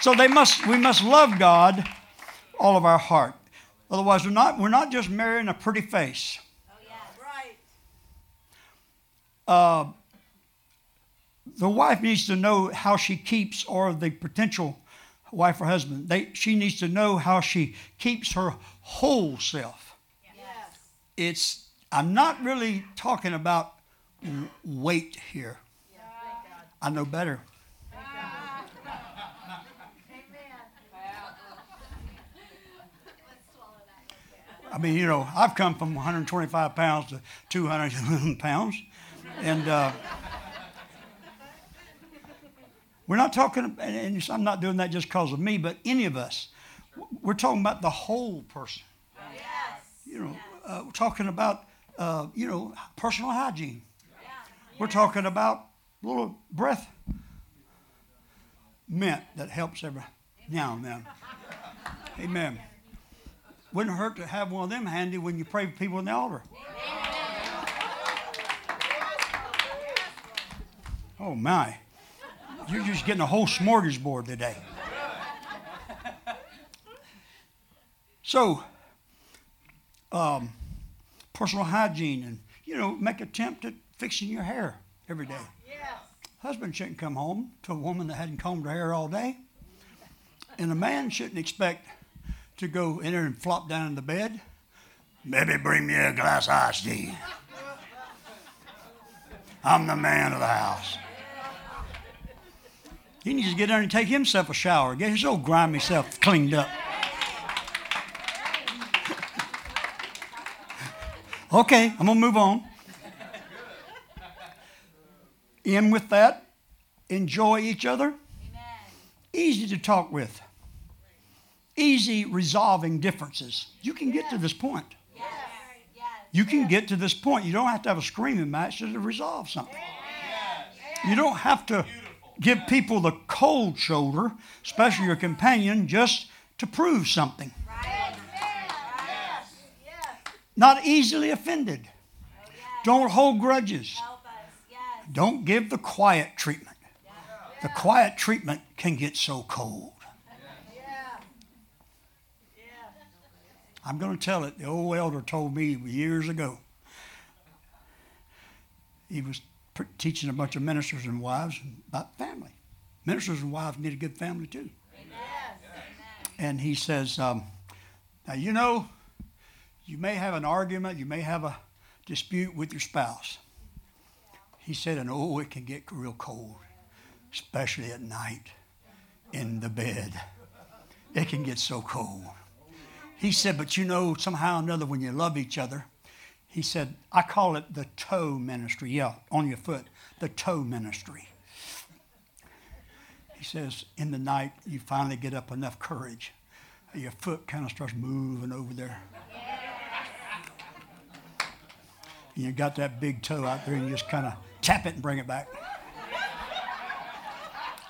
So they must, we must love God all of our heart. Otherwise, we're not, we're not just marrying a pretty face. Uh, the wife needs to know how she keeps, or the potential wife or husband, they, she needs to know how she keeps her whole self. Yes. It's, I'm not really talking about weight here. I know better. I mean, you know, I've come from 125 pounds to 200 pounds. And uh, we're not talking, and I'm not doing that just because of me, but any of us. We're talking about the whole person. Yes. You know, uh, we're talking about, uh, you know, personal hygiene. Yeah. We're talking about little breath mint that helps every now and then. Amen. Wouldn't hurt to have one of them handy when you pray for people in the altar. Oh my. You're just getting a whole smorgasbord today. So, um, personal hygiene and, you know, make attempt at fixing your hair every day. Yes. Husband shouldn't come home to a woman that hadn't combed her hair all day. And a man shouldn't expect to go in there and flop down in the bed. Maybe bring me a glass of iced tea. I'm the man of the house. He needs to get down and take himself a shower, get his old grimy self cleaned up. okay, I'm going to move on. In with that, enjoy each other. Amen. Easy to talk with. Easy resolving differences. You can get to this point. Yes. You can get to this point. You don't have to have a screaming match to resolve something. You don't have to give people the cold shoulder, especially your companion, just to prove something. Not easily offended. Don't hold grudges. Don't give the quiet treatment. The quiet treatment can get so cold. I'm going to tell it. The old elder told me years ago. He was teaching a bunch of ministers and wives about family. Ministers and wives need a good family too. Amen. And he says, um, now you know, you may have an argument, you may have a dispute with your spouse. He said, and oh, it can get real cold, especially at night in the bed. It can get so cold. He said, but you know, somehow or another, when you love each other, he said, I call it the toe ministry. Yeah, on your foot, the toe ministry. He says, in the night, you finally get up enough courage. Your foot kind of starts moving over there. You got that big toe out there, and you just kind of tap it and bring it back.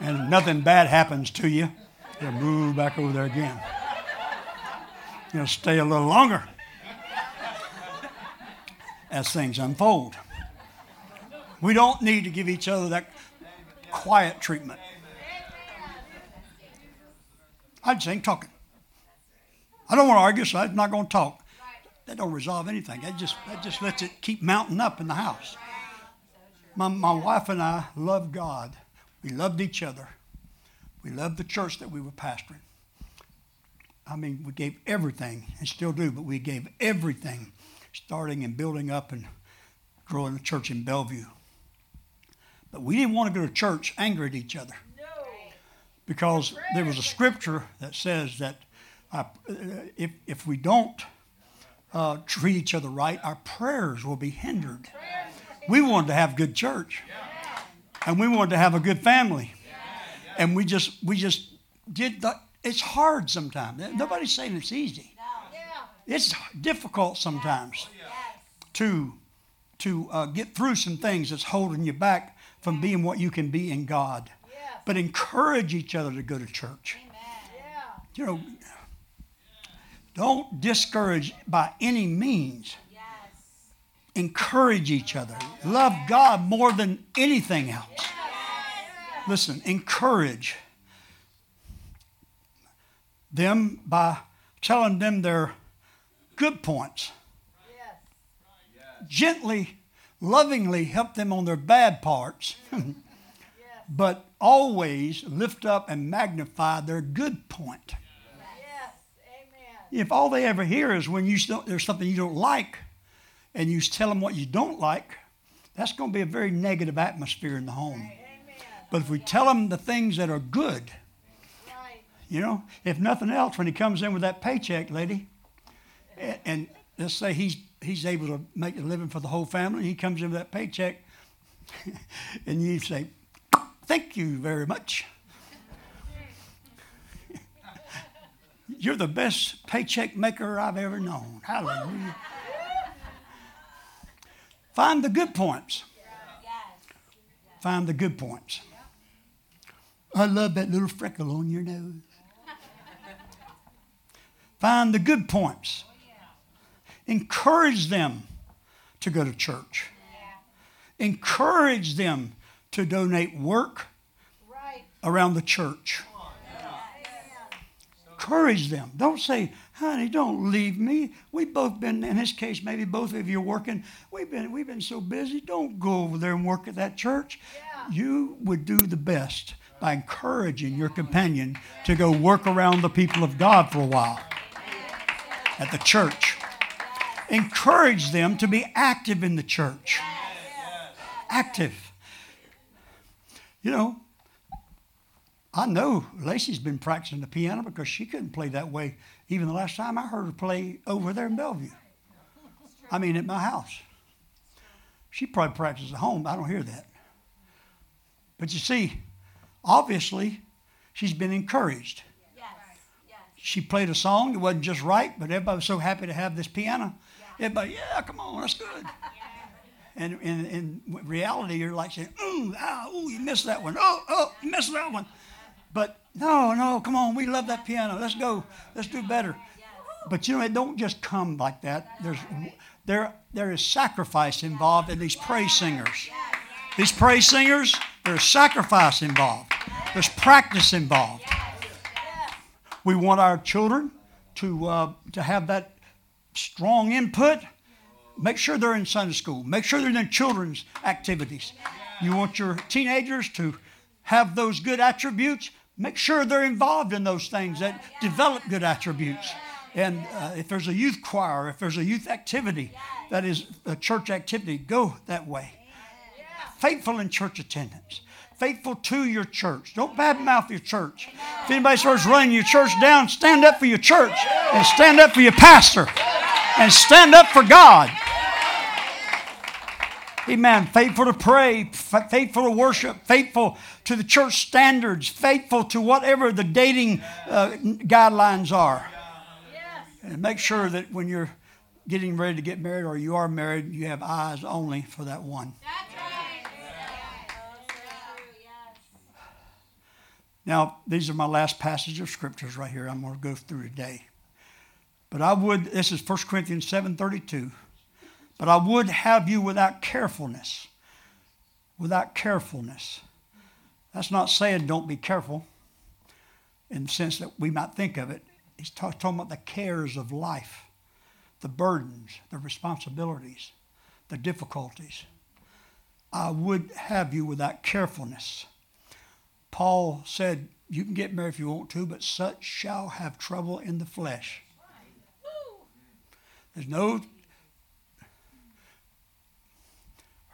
And nothing bad happens to you. You move back over there again. You'll stay a little longer as things unfold. We don't need to give each other that quiet treatment. I just ain't talking. I don't want to argue, so I'm not going to talk. That don't resolve anything. That just that just lets it keep mounting up in the house. My, my wife and I loved God. We loved each other. We loved the church that we were pastoring. I mean, we gave everything, and still do, but we gave everything starting and building up and growing the church in Belleview. But we didn't want to go to church angry at each other. No. Because there was a scripture that says that uh, if, if we don't uh, treat each other right, our prayers will be hindered. We wanted to have good church. And we wanted to have a good family. And we just we just did the it's hard sometimes. Nobody's saying it's easy. It's difficult sometimes to, to uh, get through some things that's holding you back from being what you can be in God. But encourage each other to go to church. You know, don't discourage by any means. Encourage each other. Love God more than anything else. Listen, encourage them by telling them their good points. Yes. Gently, lovingly help them on their bad parts, but always lift up and magnify their good point. Yes. If all they ever hear is when you there's something you don't like, and you tell them what you don't like, that's going to be a very negative atmosphere in the home. But if we tell them the things that are good, you know, if nothing else, when he comes in with that paycheck, lady, and, let's say he's he's able to make a living for the whole family, he comes in with that paycheck, and you say, "Thank you very much." You're the best paycheck maker I've ever known. Hallelujah. Find the good points. Find the good points. I love that little freckle on your nose. Find the good points. Encourage them to go to church. Encourage them to donate work around the church. Encourage them. Don't say, honey, don't leave me. We've both been, in this case, maybe both of you are working. We've been, we've been so busy. Don't go over there and work at that church. Yeah. You would do the best by encouraging your companion to go work around the people of God for a while at the church. Encourage them to be active in the church. Active. You know, I know Lacey's been practicing the piano because she couldn't play that way even the last time I heard her play over there in Belleview. I mean, at my house. She probably practices at home. I don't hear that. But you see, obviously, she's been encouraged. She played a song. It wasn't just right, but everybody was so happy to have this piano. Everybody, yeah, come on, that's good. And in, in reality, you're like saying, ooh, ah, ooh, you missed that one. Oh, oh, you missed that one. But no, no, come on, we love that piano. Let's go. Let's do better. But you know, it don't just come like that. There's there there is sacrifice involved in these praise singers. These praise singers, there's sacrifice involved. There's practice involved. We want our children to uh, to have that strong input. Make sure they're in Sunday school. Make sure they're in children's activities. You want your teenagers to have those good attributes. Make sure they're involved in those things that develop good attributes. And uh, if there's a youth choir, if there's a youth activity that is a church activity, go that way. Faithful in church attendance. Faithful to your church. Don't badmouth your church. If anybody starts running your church down, stand up for your church and stand up for your pastor and stand up for God. Amen. Faithful to pray, faithful to worship, faithful to the church standards, faithful to whatever the dating uh, guidelines are. And make sure that when you're getting ready to get married or you are married, you have eyes only for that one. Now, these are my last passage of scriptures right here I'm going to go through today. But I would, this is 1 Corinthians 7.32. But I would have you without carefulness. Without carefulness. That's not saying don't be careful in the sense that we might think of it. He's talking about the cares of life, the burdens, the responsibilities, the difficulties. I would have you without carefulness. Paul said, You can get married if you want to, but such shall have trouble in the flesh. There's no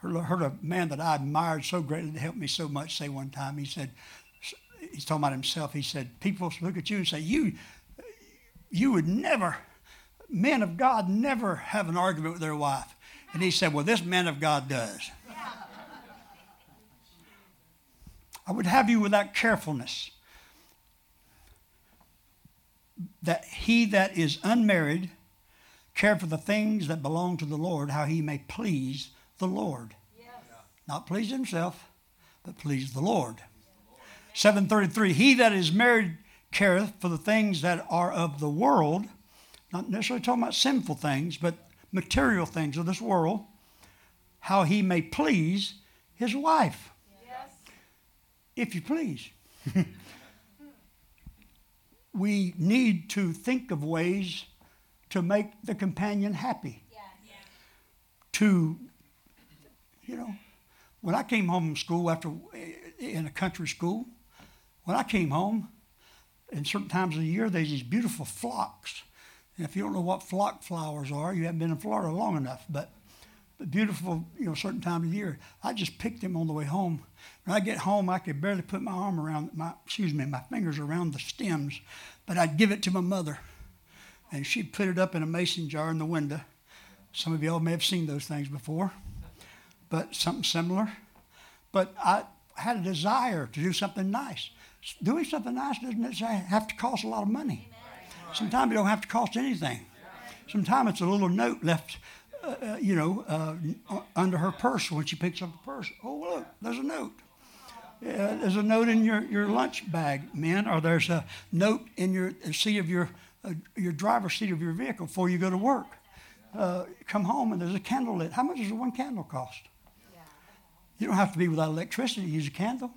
heard, a man that I admired so greatly that helped me so much say one time, he said, he's talking about himself, he said, people look at you and say, you, you would never, men of God never have an argument with their wife. And he said, well, this man of God does. I would have you without carefulness that he that is unmarried care for the things that belong to the Lord, how he may please the Lord. Yes. Not please himself, but please the Lord. 733 He that is married careth for the things that are of the world, not necessarily talking about sinful things, but material things of this world, how he may please his wife. Yes. If you please. we need to think of ways to make the companion happy. Yeah. Yeah. To you know, when I came home from school after in a country school, when I came home, in certain times of the year, there's these beautiful phlox. And if you don't know what flock flowers are, you haven't been in Florida long enough. But the beautiful, you know, certain time of the year, I just picked them on the way home. When I get home, I could barely put my arm around my, excuse me, my fingers around the stems, but I'd give it to my mother, and she'd put it up in a mason jar in the window. Some of y'all may have seen those things before but something similar. But I had a desire to do something nice. Doing something nice doesn't have to cost a lot of money. Sometimes it don't have to cost anything. Sometimes it's a little note left uh, you know, uh, under her purse when she picks up the purse. Oh, look, there's a note. Yeah, there's a note in your, your lunch bag, men, or there's a note in your seat of your, uh, your driver's seat of your vehicle before you go to work. Uh, come home and there's a candle lit. How much does one candle cost? You don't have to be without electricity to use a candle.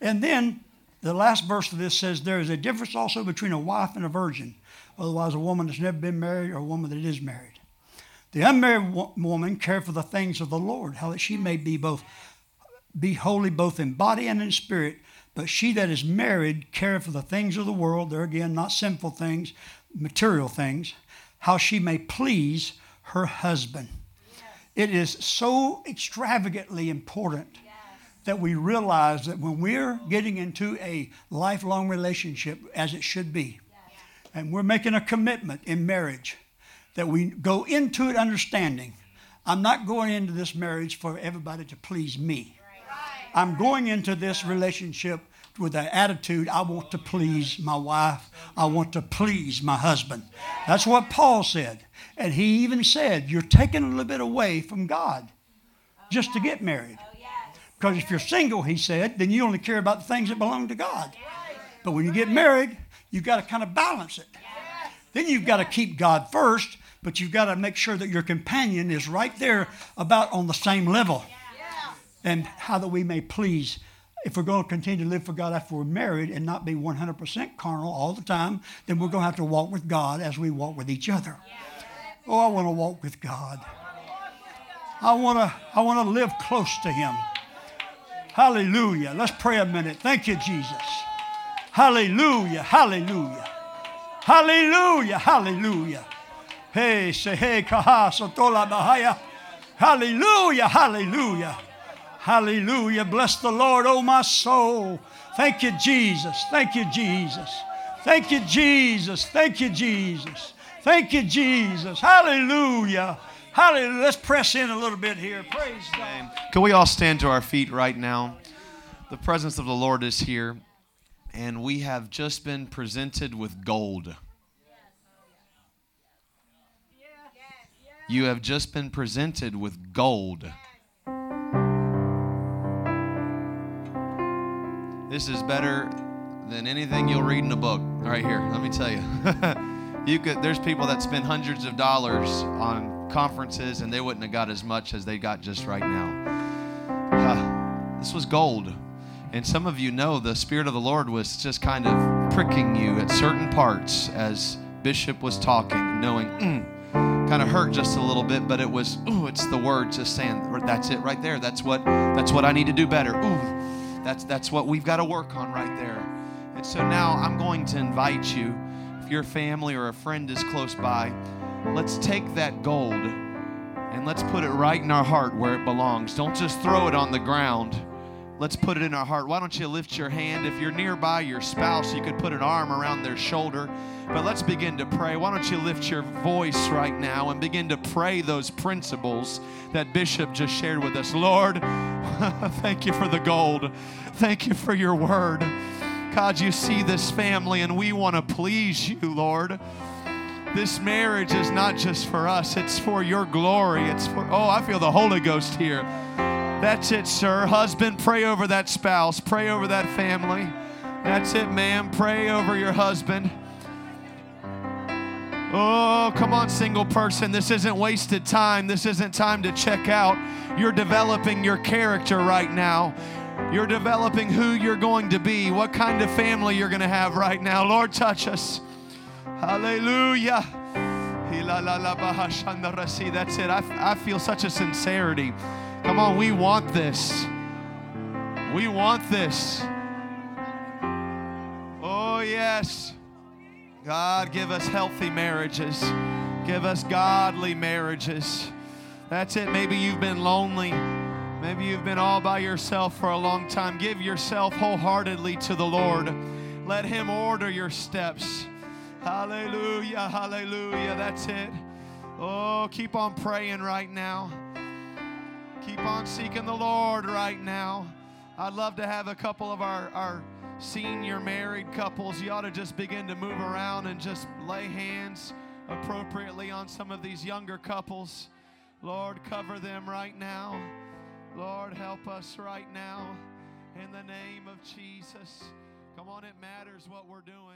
and then the last verse of this says, There is a difference also between a wife and a virgin. Otherwise, a woman that's never been married or a woman that is married. The unmarried wo- woman care for the things of the Lord, how that she may be both be holy both in body and in spirit. But she that is married care for the things of the world, there again, not sinful things, material things, how she may please her husband. It is so extravagantly important that we realize that when we're getting into a lifelong relationship, as it should be, and we're making a commitment in marriage, that we go into it understanding I'm not going into this marriage for everybody to please me. I'm going into this relationship with an attitude I want to please my wife, I want to please my husband. That's what Paul said. And he even said, You're taking a little bit away from God just to get married. Oh, because if you're single, he said, then you only care about the things that belong to God. But when you get married, you've got to kind of balance it. Then you've got to keep God first, but you've got to make sure that your companion is right there about on the same level and how that we may please. If we're going to continue to live for God after we're married and not be 100% carnal all the time, then we're going to have to walk with God as we walk with each other. Oh, I want to walk with God. I want to, I want to live close to Him. Hallelujah. Let's pray a minute. Thank you, Jesus. Hallelujah. Hallelujah. Hallelujah. Hallelujah. Hey, say, hey, kaha, sotola bahaya. Hallelujah. Hallelujah. Hallelujah. Bless the Lord, oh my soul. Thank you, Jesus. Thank you, Jesus. Thank you, Jesus. Thank you, Jesus. Thank you, Jesus. Hallelujah. Hallelujah. Let's press in a little bit here. Praise God. Can we all stand to our feet right now? The presence of the Lord is here, and we have just been presented with gold. You have just been presented with gold. This is better than anything you'll read in a book. Right here, let me tell you. you could there's people that spend hundreds of dollars on conferences and they wouldn't have got as much as they got just right now. Ah, this was gold. And some of you know the Spirit of the Lord was just kind of pricking you at certain parts as Bishop was talking, knowing, mm, kind of hurt just a little bit, but it was, ooh, it's the word just saying, that's it right there. That's what, that's what I need to do better. Ooh, that's, that's what we've got to work on right there. And so now I'm going to invite you, if your family or a friend is close by, let's take that gold and let's put it right in our heart where it belongs. Don't just throw it on the ground. Let's put it in our heart. Why don't you lift your hand? If you're nearby your spouse, you could put an arm around their shoulder. But let's begin to pray. Why don't you lift your voice right now and begin to pray those principles that Bishop just shared with us? Lord, thank you for the gold. Thank you for your word. God, you see this family and we want to please you, Lord. This marriage is not just for us, it's for your glory. It's for, oh, I feel the Holy Ghost here. That's it, sir. Husband, pray over that spouse, pray over that family. That's it, ma'am. Pray over your husband. Oh, come on, single person. This isn't wasted time. This isn't time to check out. You're developing your character right now. You're developing who you're going to be, what kind of family you're going to have right now. Lord, touch us. Hallelujah. That's it. I, I feel such a sincerity. Come on, we want this. We want this. Oh, yes. God, give us healthy marriages. Give us godly marriages. That's it. Maybe you've been lonely. Maybe you've been all by yourself for a long time. Give yourself wholeheartedly to the Lord. Let Him order your steps. Hallelujah, hallelujah. That's it. Oh, keep on praying right now. Keep on seeking the Lord right now. I'd love to have a couple of our, our senior married couples. You ought to just begin to move around and just lay hands appropriately on some of these younger couples. Lord, cover them right now. Lord, help us right now in the name of Jesus. Come on, it matters what we're doing.